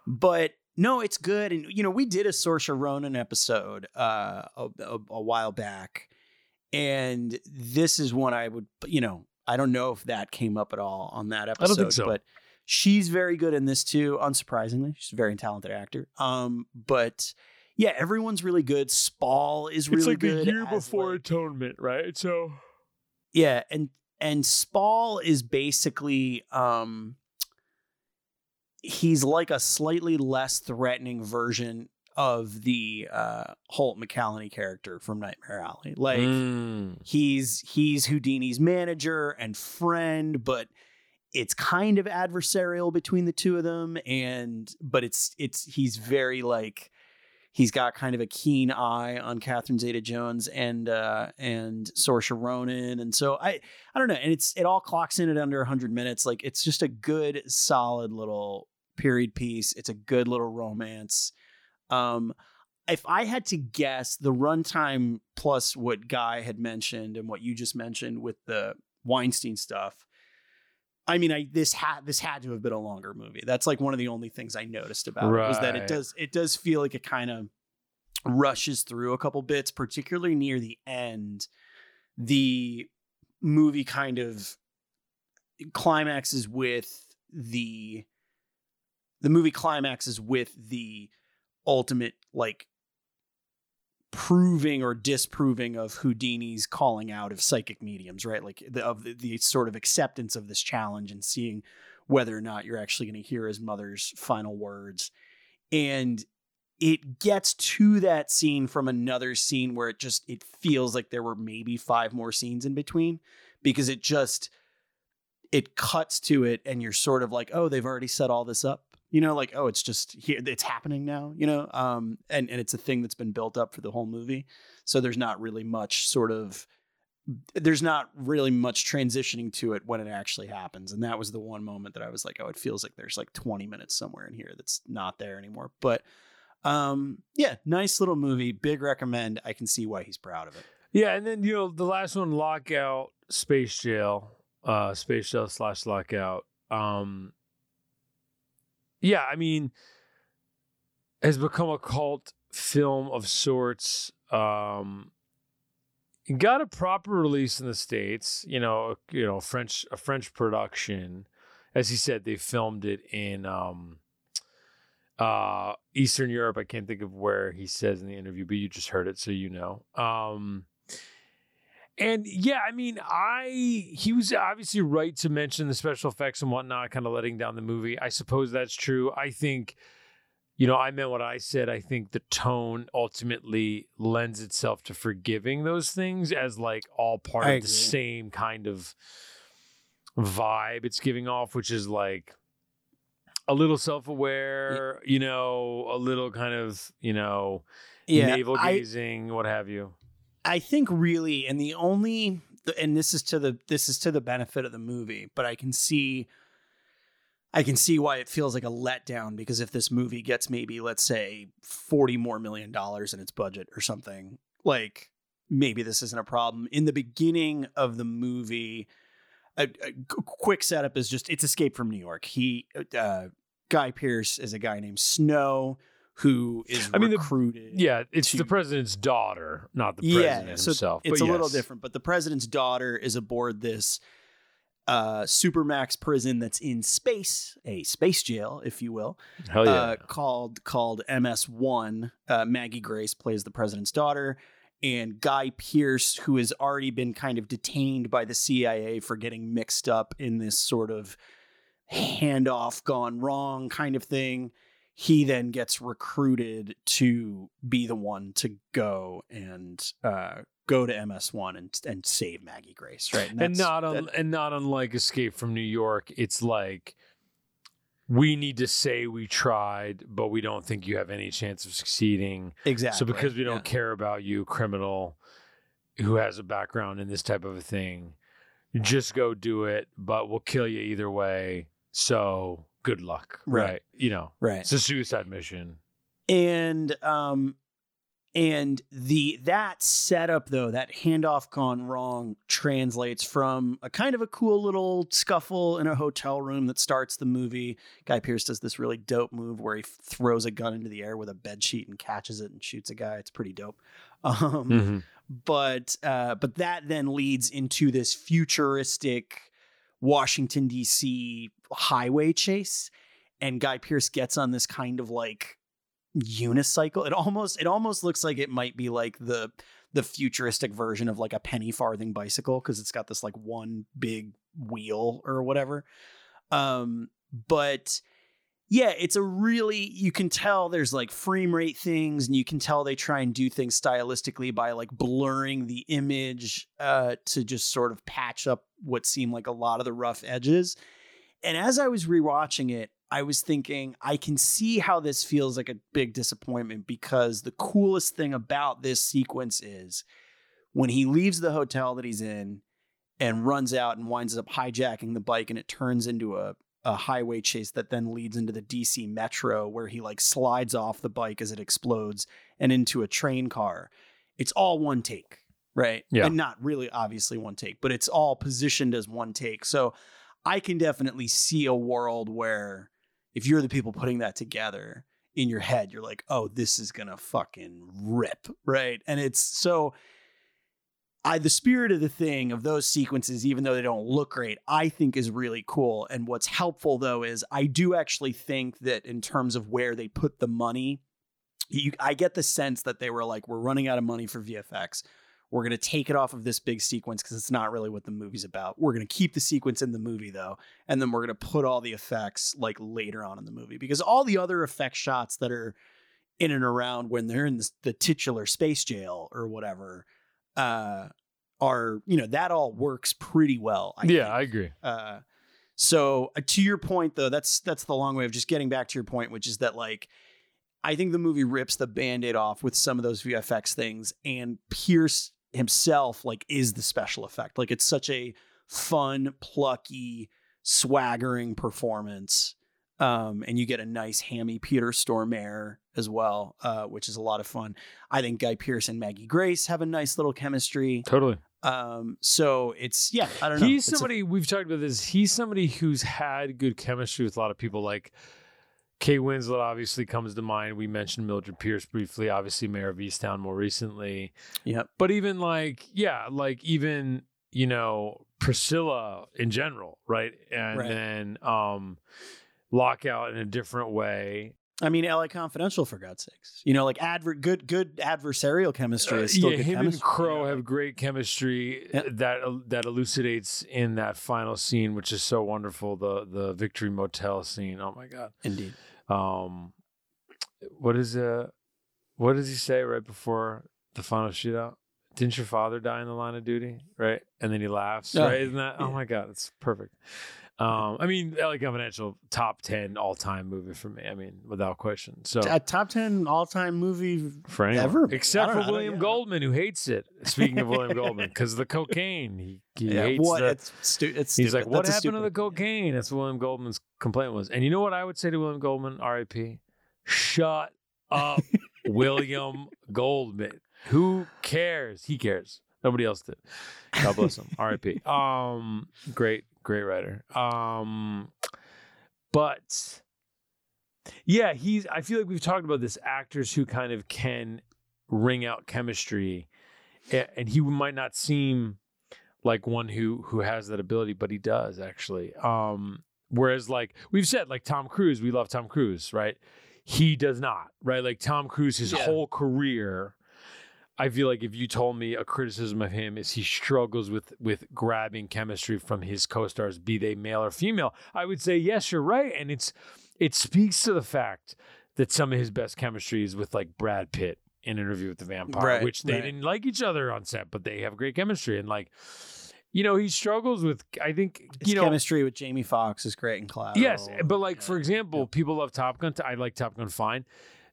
But no, it's good. And you know, we did a Saoirse Ronan episode uh, a, a, a while back, and this is one I would, you know, I don't know if that came up at all on that episode. I don't think so. But She's very good in this too, unsurprisingly. She's a very talented actor. Um, but yeah, everyone's really good. Spall is really it's like good. a year before like, Atonement, right? So yeah, and and Spall is basically um he's like a slightly less threatening version of the uh, Holt McCallany character from Nightmare Alley. Like mm. he's he's Houdini's manager and friend, but it's kind of adversarial between the two of them and but it's it's he's very like he's got kind of a keen eye on Catherine Zeta Jones and uh and Saoirse Ronan and so I I don't know and it's it all clocks in at under 100 minutes like it's just a good solid little period piece it's a good little romance um if I had to guess the runtime plus what Guy had mentioned and what you just mentioned with the Weinstein stuff I mean, I this had this had to have been a longer movie. That's like one of the only things I noticed about right. it was that it does it does feel like it kind of rushes through a couple bits, particularly near the end. The movie kind of climaxes with the the movie climaxes with the ultimate like proving or disproving of Houdini's calling out of psychic mediums, right? Like the, of the, the sort of acceptance of this challenge and seeing whether or not you're actually going to hear his mother's final words. And it gets to that scene from another scene where it just it feels like there were maybe five more scenes in between because it just it cuts to it and you're sort of like, "Oh, they've already set all this up." You know like oh it's just here it's happening now you know um and and it's a thing that's been built up for the whole movie. So there's not really much sort of there's not really much transitioning to it when it actually happens. And that was the one moment that i was like oh it feels like there's like 20 minutes somewhere in here that's not there anymore. But um yeah nice little movie big recommend. I can see why he's proud of it. Yeah and then you know the last one lockout space jail uh space jail slash lockout um yeah, I mean, has become a cult film of sorts. Um, got a proper release in the states. You know, you know, French a French production. As he said, they filmed it in um, uh, Eastern Europe. I can't think of where he says in the interview, but you just heard it, so you know. Um, and yeah, I mean, I he was obviously right to mention the special effects and whatnot, kind of letting down the movie. I suppose that's true. I think, you know, I meant what I said. I think the tone ultimately lends itself to forgiving those things as like all part I of agree. the same kind of vibe it's giving off, which is like a little self-aware, yeah. you know, a little kind of, you know, yeah, navel gazing, I, what have you. I think really, and the only, and this is to the this is to the benefit of the movie, but I can see, I can see why it feels like a letdown because if this movie gets maybe let's say forty more million dollars in its budget or something, like maybe this isn't a problem. In the beginning of the movie, a, a quick setup is just it's Escape from New York. He, uh, Guy Pearce, is a guy named Snow who is I mean, the- recruited. Yeah, it's to- the president's daughter, not the Yeah, president so himself. it's a little different. But the president's daughter is aboard this uh, supermax prison that's in space, a space jail, if you will, Hell yeah. uh, called called MS1. Uh, Maggie Grace plays the president's daughter, and Guy Pearce, who has already been kind of detained by the CIA for getting mixed up in this sort of handoff gone wrong kind of thing. He then gets recruited to be the one to go and uh, go to MS1 and and save Maggie Grace, right? and that's- not un- that- and not unlike Escape from New York, it's like we need to say we tried, but we don't think you have any chance of succeeding. exactly. So because we don't yeah. care about you, criminal who has a background in this type of a thing, just go do it, but we'll kill you either way. So good luck. Right. Right. You know, right. it's a suicide mission. and um and the that setup though that handoff gone wrong translates from a kind of a cool little scuffle in a hotel room that starts the movie guy pearce does this really dope move where he f- throws a gun into the air with a bed sheet and catches it and shoots a guy it's pretty dope (laughs) um Mhm. but uh, but that then leads into this futuristic Washington D.C. highway chase, and Guy Pearce gets on this kind of like unicycle. It almost it almost looks like it might be like the the futuristic version of like a penny farthing bicycle because it's got this like one big wheel or whatever. Um, but yeah, it's a really you can tell there's like frame rate things, and you can tell they try and do things stylistically by like blurring the image uh, to just sort of patch up what seem like a lot of the rough edges. And as I was rewatching it, I was thinking I can see how this feels like a big disappointment because the coolest thing about this sequence is when he leaves the hotel that he's in and runs out and winds up hijacking the bike and it turns into a a highway chase that then leads into the DC Metro where he like slides off the bike as it explodes and into a train car. It's all one take, right? Yeah. And not really obviously one take, but it's all positioned as one take. So I can definitely see a world where if you're the people putting that together in your head, you're like, oh, this is gonna fucking rip, right? And it's so I the spirit of the thing of those sequences, even though they don't look great, I think is really cool. And what's helpful though is I do actually think that in terms of where they put the money, you, I get the sense that they were like, we're running out of money for VFX. We're going to take it off of this big sequence because it's not really what the movie's about. We're going to keep the sequence in the movie though, and then we're going to put all the effects like later on in the movie because all the other effect shots that are in and around when they're in the, the titular space jail or whatever uh, are you know that all works pretty well. I yeah, think. I agree. Uh, so uh, to your point though, that's that's the long way of just getting back to your point, which is that like I think the movie rips the band-aid off with some of those VFX things, and Pearce himself like is the special effect. Like it's such a fun, plucky, swaggering performance. Um, and you get a nice hammy Peter Stormare as well, uh, which is a lot of fun. I think Guy Pearce and Maggie Grace have a nice little chemistry. Totally. Um, so it's yeah, I don't know. He's It's a- somebody we've talked about this. He's somebody who's had good chemistry with a lot of people. Like Kate Winslet obviously comes to mind. We mentioned Mildred Pierce briefly. Obviously, Mare of Easttown more recently. Yeah. But even like yeah, like even you know Priscilla in general, right? And Right. then um Lockout in a different way. I mean, LA Confidential for God's sakes. You know, like adver- good good adversarial chemistry is still Uh, yeah, good him chemistry. and Crowe know, have great chemistry Yeah. that that elucidates in that final scene, which is so wonderful. The the Victory Motel scene. Oh my god. indeed. Um, what is uh, what does he say right before the final shootout? Didn't your father die in the line of duty? Right, and then he laughs. Oh, right, isn't that? Oh my god, it's perfect. Um, I mean, LA Confidential, top ten all time movie for me. I mean, without question. So A top ten all time movie. for anyone. Ever. except for know, William yeah. Goldman, who hates it. Speaking of William Goldman, because the cocaine, he, he Yeah, hates what? the. it's stu- it's He's stupid. like, what That's happened to the cocaine? That's what William Goldman's complaint was. And you know what I would say to William Goldman, R.I.P. Shut up, (laughs) William Goldman. Who cares? He cares. Nobody else did. God bless him. R.I.P. (laughs) Um, great, great writer. Um, but yeah, he's. I feel like we've talked about this actors who kind of can ring out chemistry, and he might not seem like one who who has that ability, but he does actually. Um, whereas, like we've said, like Tom Cruise, we love Tom Cruise, right? He does not, right? Like Tom Cruise, his Yeah. whole career. I feel like if you told me a criticism of him is he struggles with with grabbing chemistry from his co-stars, be they male or female, I would say yes, you're right, and it's it speaks to the fact that some of his best chemistry is with like Brad Pitt in Interview with the Vampire, Right, which they right. didn't like each other on set, but they have great chemistry, and like you know he struggles with I think His you know chemistry with Jamie Foxx is great in Collateral. Yes, but like Yeah. for example, people love Top Gun. I like Top Gun fine.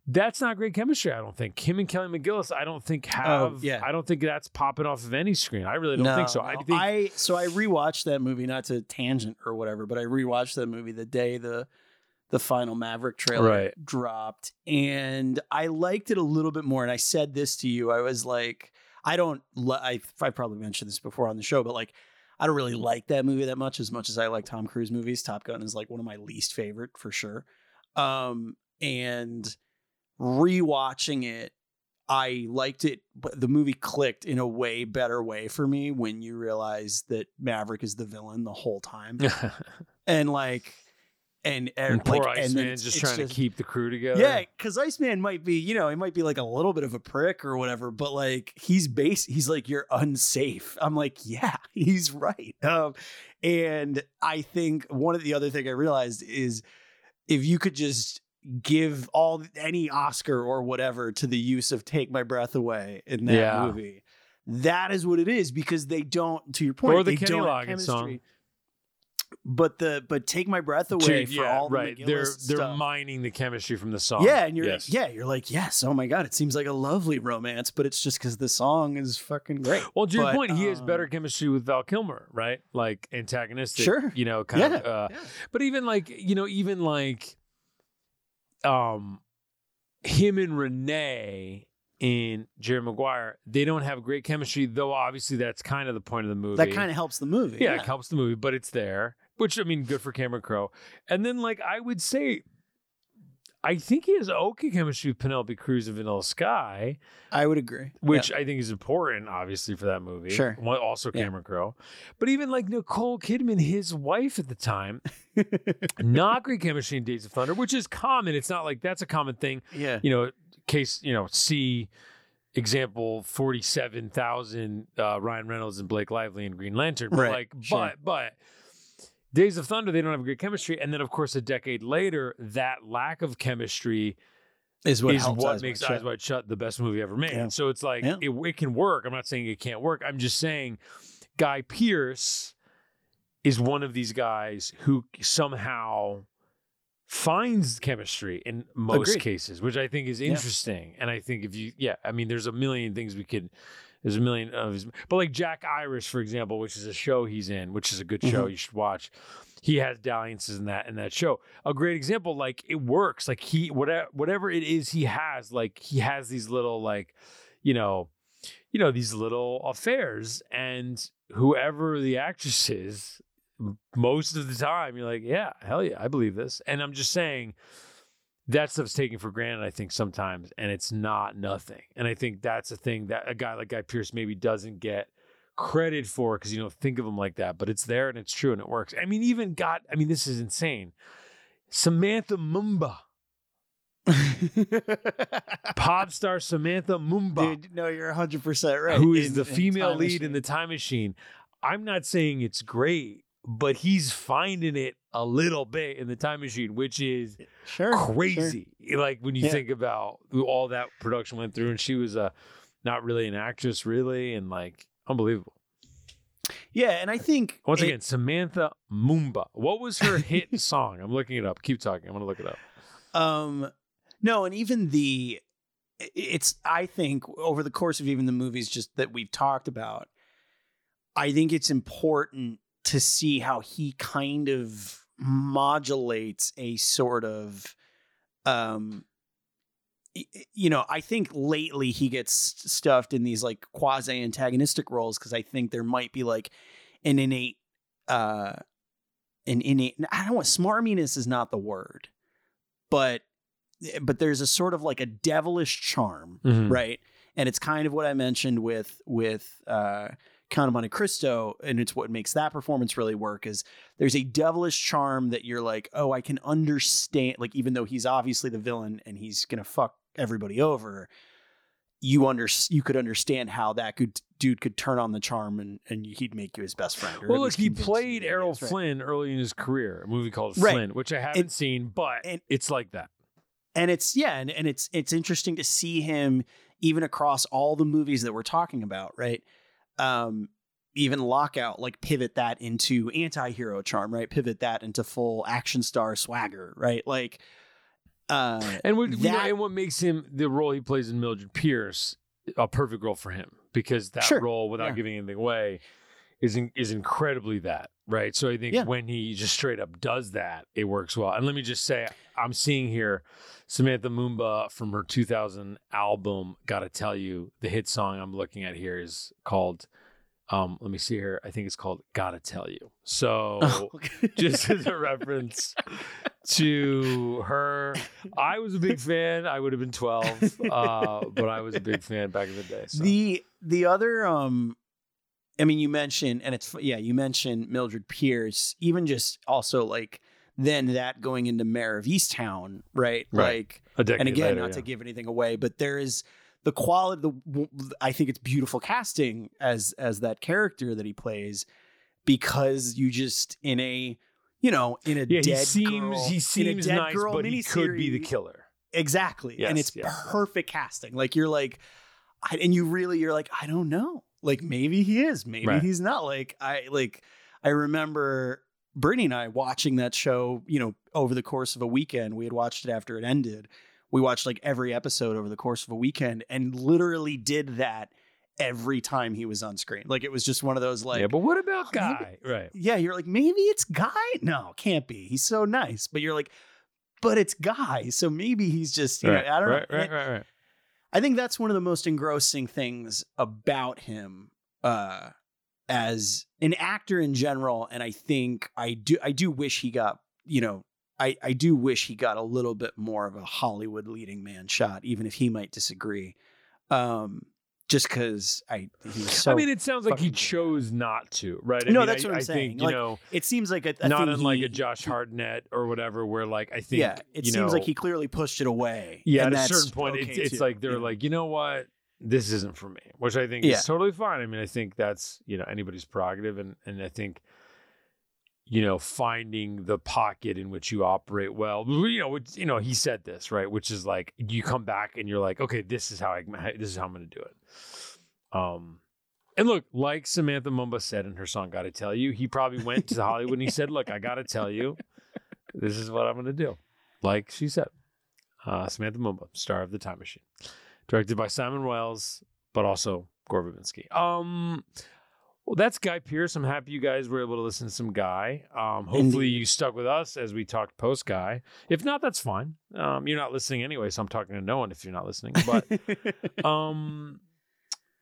That's not great chemistry. I don't think him and Kelly McGillis. I don't think have. Oh, yeah. I don't think that's popping off of any screen. I really don't no, think so. I think I so I rewatched that movie, not to tangent or whatever, but I rewatched that movie the day the the final Maverick trailer Right. dropped, and I liked it a little bit more. And I said this to you, I was like, I don't, li- I I probably mentioned this before on the show, but like. I don't really like that movie that much as much as I like Tom Cruise movies. Top Gun is like one of my least favorite for sure. Um, and rewatching it, I liked it, but the movie clicked in a way better way for me when you realize that Maverick is the villain the whole time, (laughs) and like, and and like, poor and then just trying to keep the crew together. yeah, because Iceman might be, you know, he might be like a little bit of a prick or whatever, but like he's base, he's like you're unsafe. I'm like, yeah, (laughs) he's right. Um, and I think one of the other thing I realized is if you could just give all any Oscar or whatever to the use of "Take My Breath Away" in that Yeah. movie, that is what it is because they don't. To your point, Or the they Kenny don't have Loggins song. chemistry. But the but take my breath away To- for yeah, all the right. McGillis They're they're stuff. mining the chemistry from the song. Yeah, and you're Yes. yeah, you're like, yes, oh my god, it seems like a lovely romance, but it's just because the song is fucking great. Well, to your But, point, he has um, better chemistry with Val Kilmer, right? Like antagonistic, Sure. you know, kind Yeah, of. Uh, yeah. But even like, you know, even like, um, him and Renee in Jerry Maguire, they don't have great chemistry, though. Obviously, that's kind of the point of the movie. That kind of helps the movie. yeah, it helps the movie, but it's there. Which I mean, good for Cameron Crowe. And then, like, I would say, I think he has okay chemistry with Penelope Cruz and Vanilla Sky I would agree. which I think is important, obviously, for that movie. Sure. Also, Yeah. Cameron Crowe, but even like Nicole Kidman, his wife at the time, (laughs) not great chemistry in Days of Thunder, which is common. It's not like that's a common thing. yeah. You know, case you know, see example forty seven thousand uh, Ryan Reynolds and Blake Lively in Green Lantern. Right, like, sure. but but. Days of Thunder, they don't have great chemistry, and then of course, a decade later, that lack of chemistry Is what is what Eyes makes Shut. Eyes Wide Shut the best movie ever made. Yeah. So it's like Yeah. it, it can work. I'm not saying it can't work. I'm just saying Guy Pearce is one of these guys who somehow finds chemistry in most Agreed. cases, which I think is Yeah. interesting. And I think if you, yeah, I mean, there's a million things we could. There's a million of his, but like Jack Irish, for example, which is a show he's in, which is a good show Mhm. you should watch. He has dalliances in that in that show. A great example, like it works. Like he whatever whatever it is he has, like he has these little like, you know, you know these little affairs, and whoever the actress is, most of the time you're like, yeah, hell yeah, I believe this. And I'm just saying that stuff's taken for granted, I think, sometimes, and it's not nothing. And I think that's a thing that a guy like Guy Pearce maybe doesn't get credit for because you don't think of him like that, but it's there and it's true and it works. I mean, even got, I mean, this is insane. Samantha Mumba, (laughs) pop star Samantha Mumba Dude, no, you're 100 percent right. who is In- the female lead in the time machine. I'm not saying it's great, but he's finding it a little bit in the time machine, which is sure sure. crazy. Like when you Yeah. think about all that production went through, and she was a not really an actress, really, and like unbelievable. Yeah, and I think Once it- again, Samantha Mumba. What was her (laughs) hit song? I'm looking it up. Keep talking. I'm gonna look it up. Um, no, and even the it's I think over the course of even the movies just that we've talked about, I think it's important to see how he kind of modulates a sort of um you know, I think lately he gets stuffed in these like quasi antagonistic roles because I think there might be like an innate uh an innate I don't want smarminess is not the word but but there's a sort of like a devilish charm, Mhm. right? And it's kind of what I mentioned with with uh, Count of Monte Cristo, and it's what makes that performance really work. Is there's a devilish charm that you're like, oh, I can understand. Like even though he's obviously the villain and he's gonna fuck everybody over, you under you could understand how that good dude could turn on the charm and and he'd make you his best friend. or Well, look, he played Errol is, right? Flynn early in his career, a movie called Right. Flynn, which I haven't And- seen, but and- it's like that. and it's yeah and, and it's it's interesting to see him even across all the movies that we're talking about right um even lockout like pivot that into anti-hero charm right pivot that into full action star swagger right like uh And what, you know, and what makes him the role he plays in Mildred Pierce a perfect role for him because that Sure. role, without Yeah. giving anything away, is in, is incredibly that right. So I think Yeah. when he just straight up does that, it works well. And let me just say, I'm seeing here Samantha Mumba from her 2000 album. Got to tell you, the hit song I'm looking at here is called. Um, let me see here. I think it's called "Gotta Tell You." (laughs) So just as a reference to her. I was a big fan. I would have been 12, uh, but I was a big fan back in the day. So. The the other um I mean you mentioned and it's yeah, you mentioned Mildred Pierce, even just also like then that going into Mare of Easttown, right? Right. Like and again, later, not yeah. to give anything away, but there is the quality the I think it's beautiful casting as as that character that he plays because you just in a you know, in a yeah, he dead seems girl, he seems nice, girl but he could be the killer. Exactly. and it's yes. perfect casting. Like you're like, I, and you really, you're like, I don't know. Like maybe he is, maybe Right. he's not. Like I, like I remember Brittany and I watching that show, you know, over the course of a weekend. We had watched it after it ended. We watched like every episode over the course of a weekend and literally did that every time he was on screen. Like it was just one of those like, yeah, but what about oh, maybe- Guy? Right. yeah, you're like, maybe it's Guy. No, can't be. He's so nice. But you're like, but it's Guy. So maybe he's just, you right. know, I don't right, know. right, right, right. I think that's one of the most engrossing things about him uh, as an actor in general. And I think I do, I do wish he got, you know, I, I do wish he got a little bit more of a Hollywood leading man shot, even if he might disagree. Um, just because I, he was so. I mean, it sounds like he fucking good. chose not to, right? I No, mean, that's I, what I'm I saying. Think, you Like, know, it seems like a, a not thing unlike he- a Josh Hartnett or whatever, where like I think, yeah, it you seems know, like he clearly pushed it away. Yeah, and at a certain point, it's, okay it's too, like they're you know? like, you know what, this isn't for me, which I think Yeah. is totally fine. I mean, I think that's you know anybody's prerogative, and and I think you know finding the pocket in which you operate well. You know, you know, he said this right, which is like you come back and you're like, okay, this is how I this is how I'm going to do it. Um. And look, like Samantha Mumba said in her song "Gotta Tell You," he probably went to Hollywood and he said, "Look, I gotta tell you, this is what I'm going to do." Like she said, uh, Samantha Mumba, star of The Time Machine, directed by Simon Wells, but also Gore Verbinski. Um, well, that's Guy Pearce. I'm happy you guys were able to listen to some Guy. Um, hopefully you stuck with us as we talked post Guy. If not, that's fine. Um, you're not listening anyway, so I'm talking to no one if you're not listening. But (laughs) um,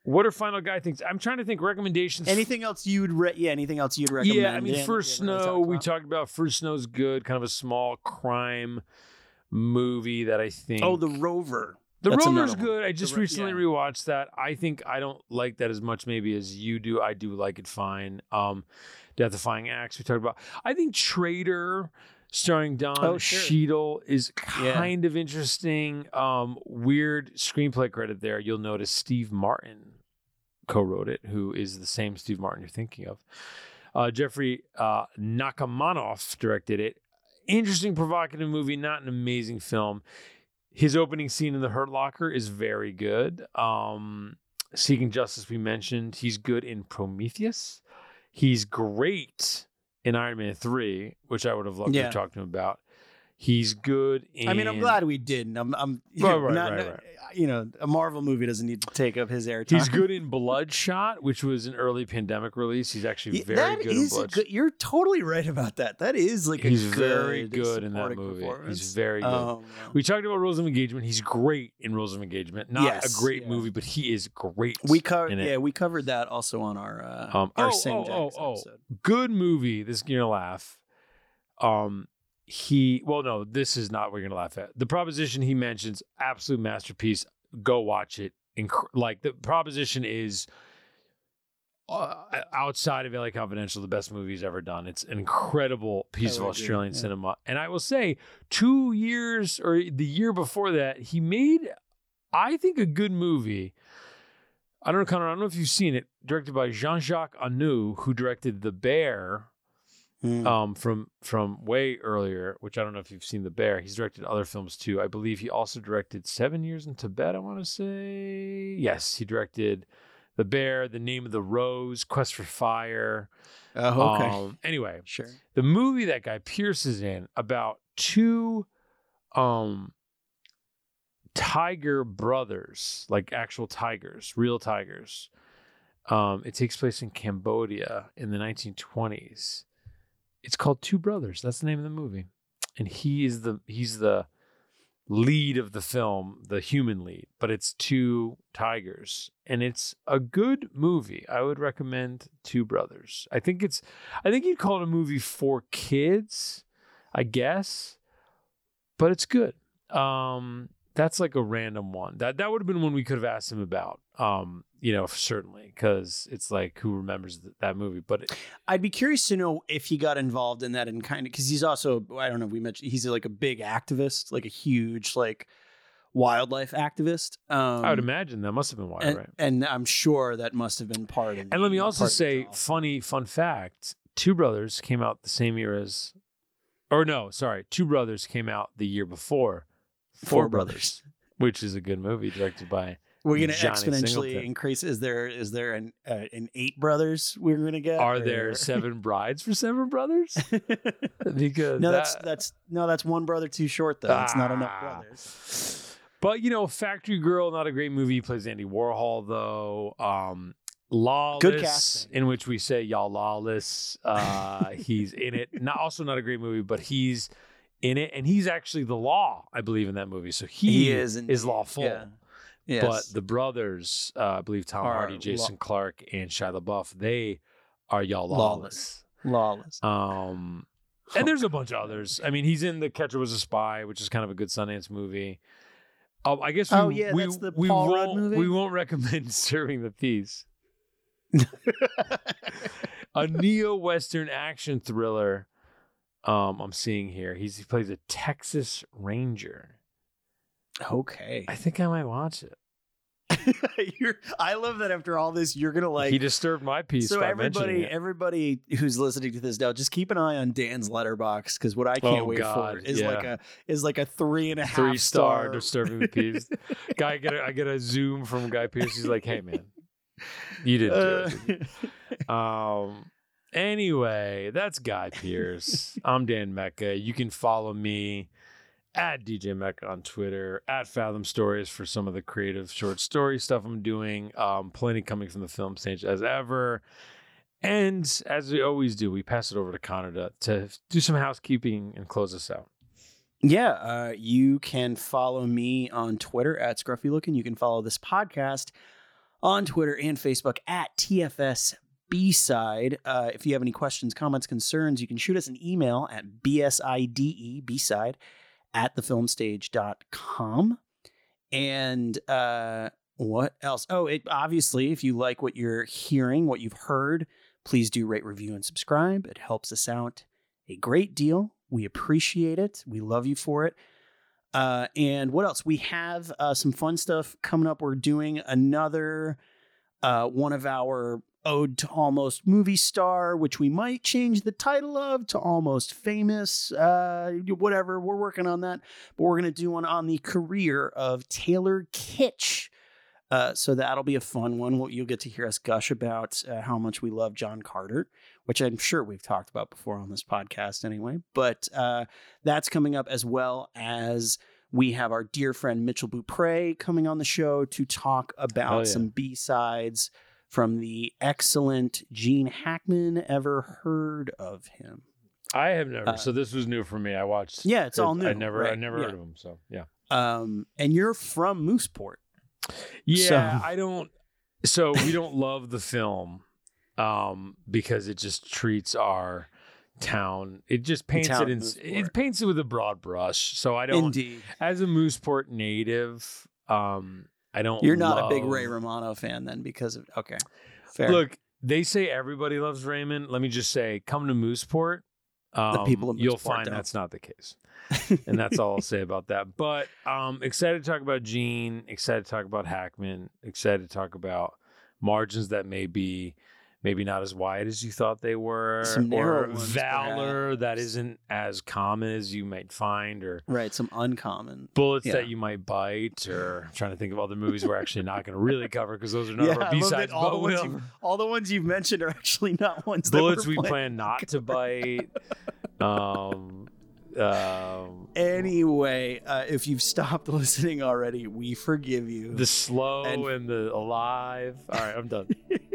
what are final Guy things? I'm trying to think recommendations. anything else you'd re- yeah anything else you'd recommend? Yeah, I mean, Dan, First Snow, really we talked about First Snow's good, kind of a small crime movie that I think. oh the Rover The that's Rover's good. I just Ro- recently yeah. rewatched that. I think I don't like that as much maybe as you do. I do like it fine. Um, Death Defying Acts we talked about. I think Traitor starring Don Oh, sure. Cheadle is Yeah. kind of interesting. Um, weird screenplay credit there. You'll notice Steve Martin co-wrote it, who is the same Steve Martin you're thinking of. Uh, Jeffrey uh, Nachmanoff directed it. Interesting, provocative movie, not an amazing film. His opening scene in the Hurt Locker is very good. Um, Seeking Justice, we mentioned. He's good in Prometheus. He's great in Iron Man 3, which I would have loved to Yeah. have talked to him about. He's good in. I mean, I'm glad we didn't. I'm, I'm you (laughs) Right, know, right, not, right, right. you know, a Marvel movie doesn't need to take up his airtime. He's good in (laughs) Bloodshot, which was an early pandemic release. He's actually Yeah, very good in is Bloodshot. good. You're totally right about that. That is like He's a very good good in that movie. He's very good. Um, We talked about Rules of Engagement. He's great in Rules of Engagement. Not Yes, a great yeah. movie, but he is great. we covered. Yeah, we covered that also on our uh, Um, our oh, oh, oh, oh. episode. good movie. This you're gonna laugh. Um, he well no this is not what you're gonna laugh at the proposition he mentions absolute masterpiece go watch it Inc- like the proposition is uh, outside of LA Confidential, the best movie he's ever done. It's an incredible piece of Australian yeah. cinema. And I will say, two years or the year before that, he made, I think, a good movie. I don't know, Conor, I don't know if you've seen it, directed by Jean Jacques Annaud, who directed The Bear Hmm. um, from from way earlier, which I don't know if you've seen The Bear. He's directed other films too. I believe he also directed Seven Years in Tibet. I want to say yes, he directed The Bear, The Name of the Rose, Quest for Fire. oh, okay. Um, anyway, sure. the movie that guy Pearce is in about two um tiger brothers, like actual tigers, real tigers. Um, it takes place in Cambodia in the 1920s. It's called Two Brothers. That's the name of the movie, and he is the he's the lead of the film, the human lead. But it's two tigers, and it's a good movie. I would recommend Two Brothers. I think it's I think you'd call it a movie for kids, I guess, but it's good. Um, that's like a random one. That that would have been one we could have asked him about. Um, you know, certainly because it's like who remembers th- that movie. But it, I'd be curious to know if he got involved in that and kind of because he's also I don't know we mentioned he's like a big activist, like a huge like wildlife activist. Um, I would imagine that must have been why, and, right? and I'm sure that must have been part of. And let me also part of the say, funny fun fact: Two Brothers came out the same year as, or no, sorry, Two Brothers came out the year before, Four Brothers. which is a good movie directed by. we're gonna Johnny exponentially Singleton. increase. Is there is there an uh, an eight brothers we're gonna get? Are or- there seven (laughs) brides for seven brothers? (laughs) Because no, that's that- that's no, that's one brother too short though. It's not enough Ah. brothers. But you know, Factory Girl, not a great movie. He plays Andy Warhol though. Um, Lawless, Good casting. in which we say y'all lawless. Uh, he's in it. Not also not a great movie, but he's in it, and he's actually the law, I believe, in that movie. So he, He is is lawful. yeah. Yes. But the brothers, uh, I believe Tom Are Hardy, law- Jason Clarke, and Shia LaBeouf, they are y'all lawless. Lawless. lawless. Um, and there's a bunch of others. I mean, he's in The Catcher Was a Spy, which is kind of a good Sundance movie. Um, I guess we, Oh, yeah, we, we won't we won't recommend (laughs) serving the peace. (laughs) a neo western action thriller. Um, I'm seeing here. He's he plays a Texas Ranger. okay. I think I might watch it. (laughs) you're, I love that after all this, you're gonna like. he disturbed my peace so everybody, everybody who's listening to this now, just keep an eye on Dan's Letterboxd because what I can't Oh, wait God, for is yeah. like a is like a three and a half Three star star. disturbing the peace. (laughs) Guy, I get a, I get a zoom from Guy Pearce. He's like, "Hey, man, (laughs) you didn't do Uh, it." did you?" Um. Anyway, that's Guy Pearce. (laughs) I'm Dan Mecca. You can follow me at DJ Mecca on Twitter, at Fathom Stories for some of the creative short story stuff I'm doing. Um, plenty coming from the film stage as ever. And as we always do, we pass it over to Conor to, to do some housekeeping and close us out. Yeah, uh, you can follow me on Twitter at Scruffy Looking. You can follow this podcast on Twitter and Facebook at TFS B-side. Uh, if you have any questions, comments, concerns, you can shoot us an email at bside b-side at thefilmstage.com. And uh, what else? Oh, it obviously, if you like what you're hearing, what you've heard, please do rate, review, and subscribe. It helps us out a great deal. We appreciate it. We love you for it. Uh, and what else? We have uh, some fun stuff coming up. We're doing another uh, one of our ode to almost movie star, which we might change the title of to almost famous. Uh, whatever. We're working on that. But we're going to do one on the career of Taylor Kitsch. Uh, so that'll be a fun one. You'll get to hear us gush about uh, how much we love John Carter, which I'm sure we've talked about before on this podcast anyway. But uh, that's coming up as well as we have our dear friend Mitchell Beaupre coming on the show to talk about Hell yeah. some B sides from the excellent Gene Hackman. Ever heard of him? I have never. Uh, so this was new for me. I watched. Yeah, it's all new. I never. I never yeah. heard of him. So yeah. Um, and you're from Mooseport. Yeah, So- (laughs) I don't. So we don't love the film, um, because it just treats our town. It just paints it in Mooseport. it paints it with a broad brush. So I don't Indeed. as a Mooseport native, um I don't You're not a big Ray Romano fan then because of okay. Fair. Look, they say everybody loves Raymond. Let me just say, come to Mooseport. Um, people of you'll Mooseport find don't. that's not the case. (laughs) and that's all I'll say about that. But um excited to talk about Gene, excited to talk about Hackman, excited to talk about margins that may be maybe not as wide as you thought they were, Some narrow or ones, valor that perhaps. isn't as common as you might find, or right, some uncommon. bullets Yeah. that you might bite, or I'm trying to think of other movies we're actually not going to really cover because those are none of Yeah, our B sides. all the But ones we'll, All the ones you've mentioned are actually not ones bullets that we plan not to bite. (laughs) Um, um, Anyway, uh, if you've stopped (laughs) listening already, we forgive you. the slow And- and, the alive. All right, I'm done. (laughs)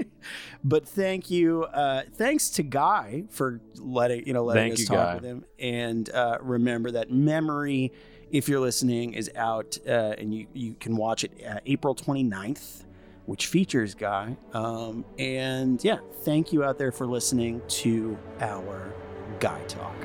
but thank you, uh, thanks to Guy for letting you know letting Thank us you, talk Guy. with him. And uh, remember that Memory, if you're listening, is out uh, and you you can watch it uh, April 29th, which features Guy. Um, and yeah, thank you out there for listening to our Guy Talk.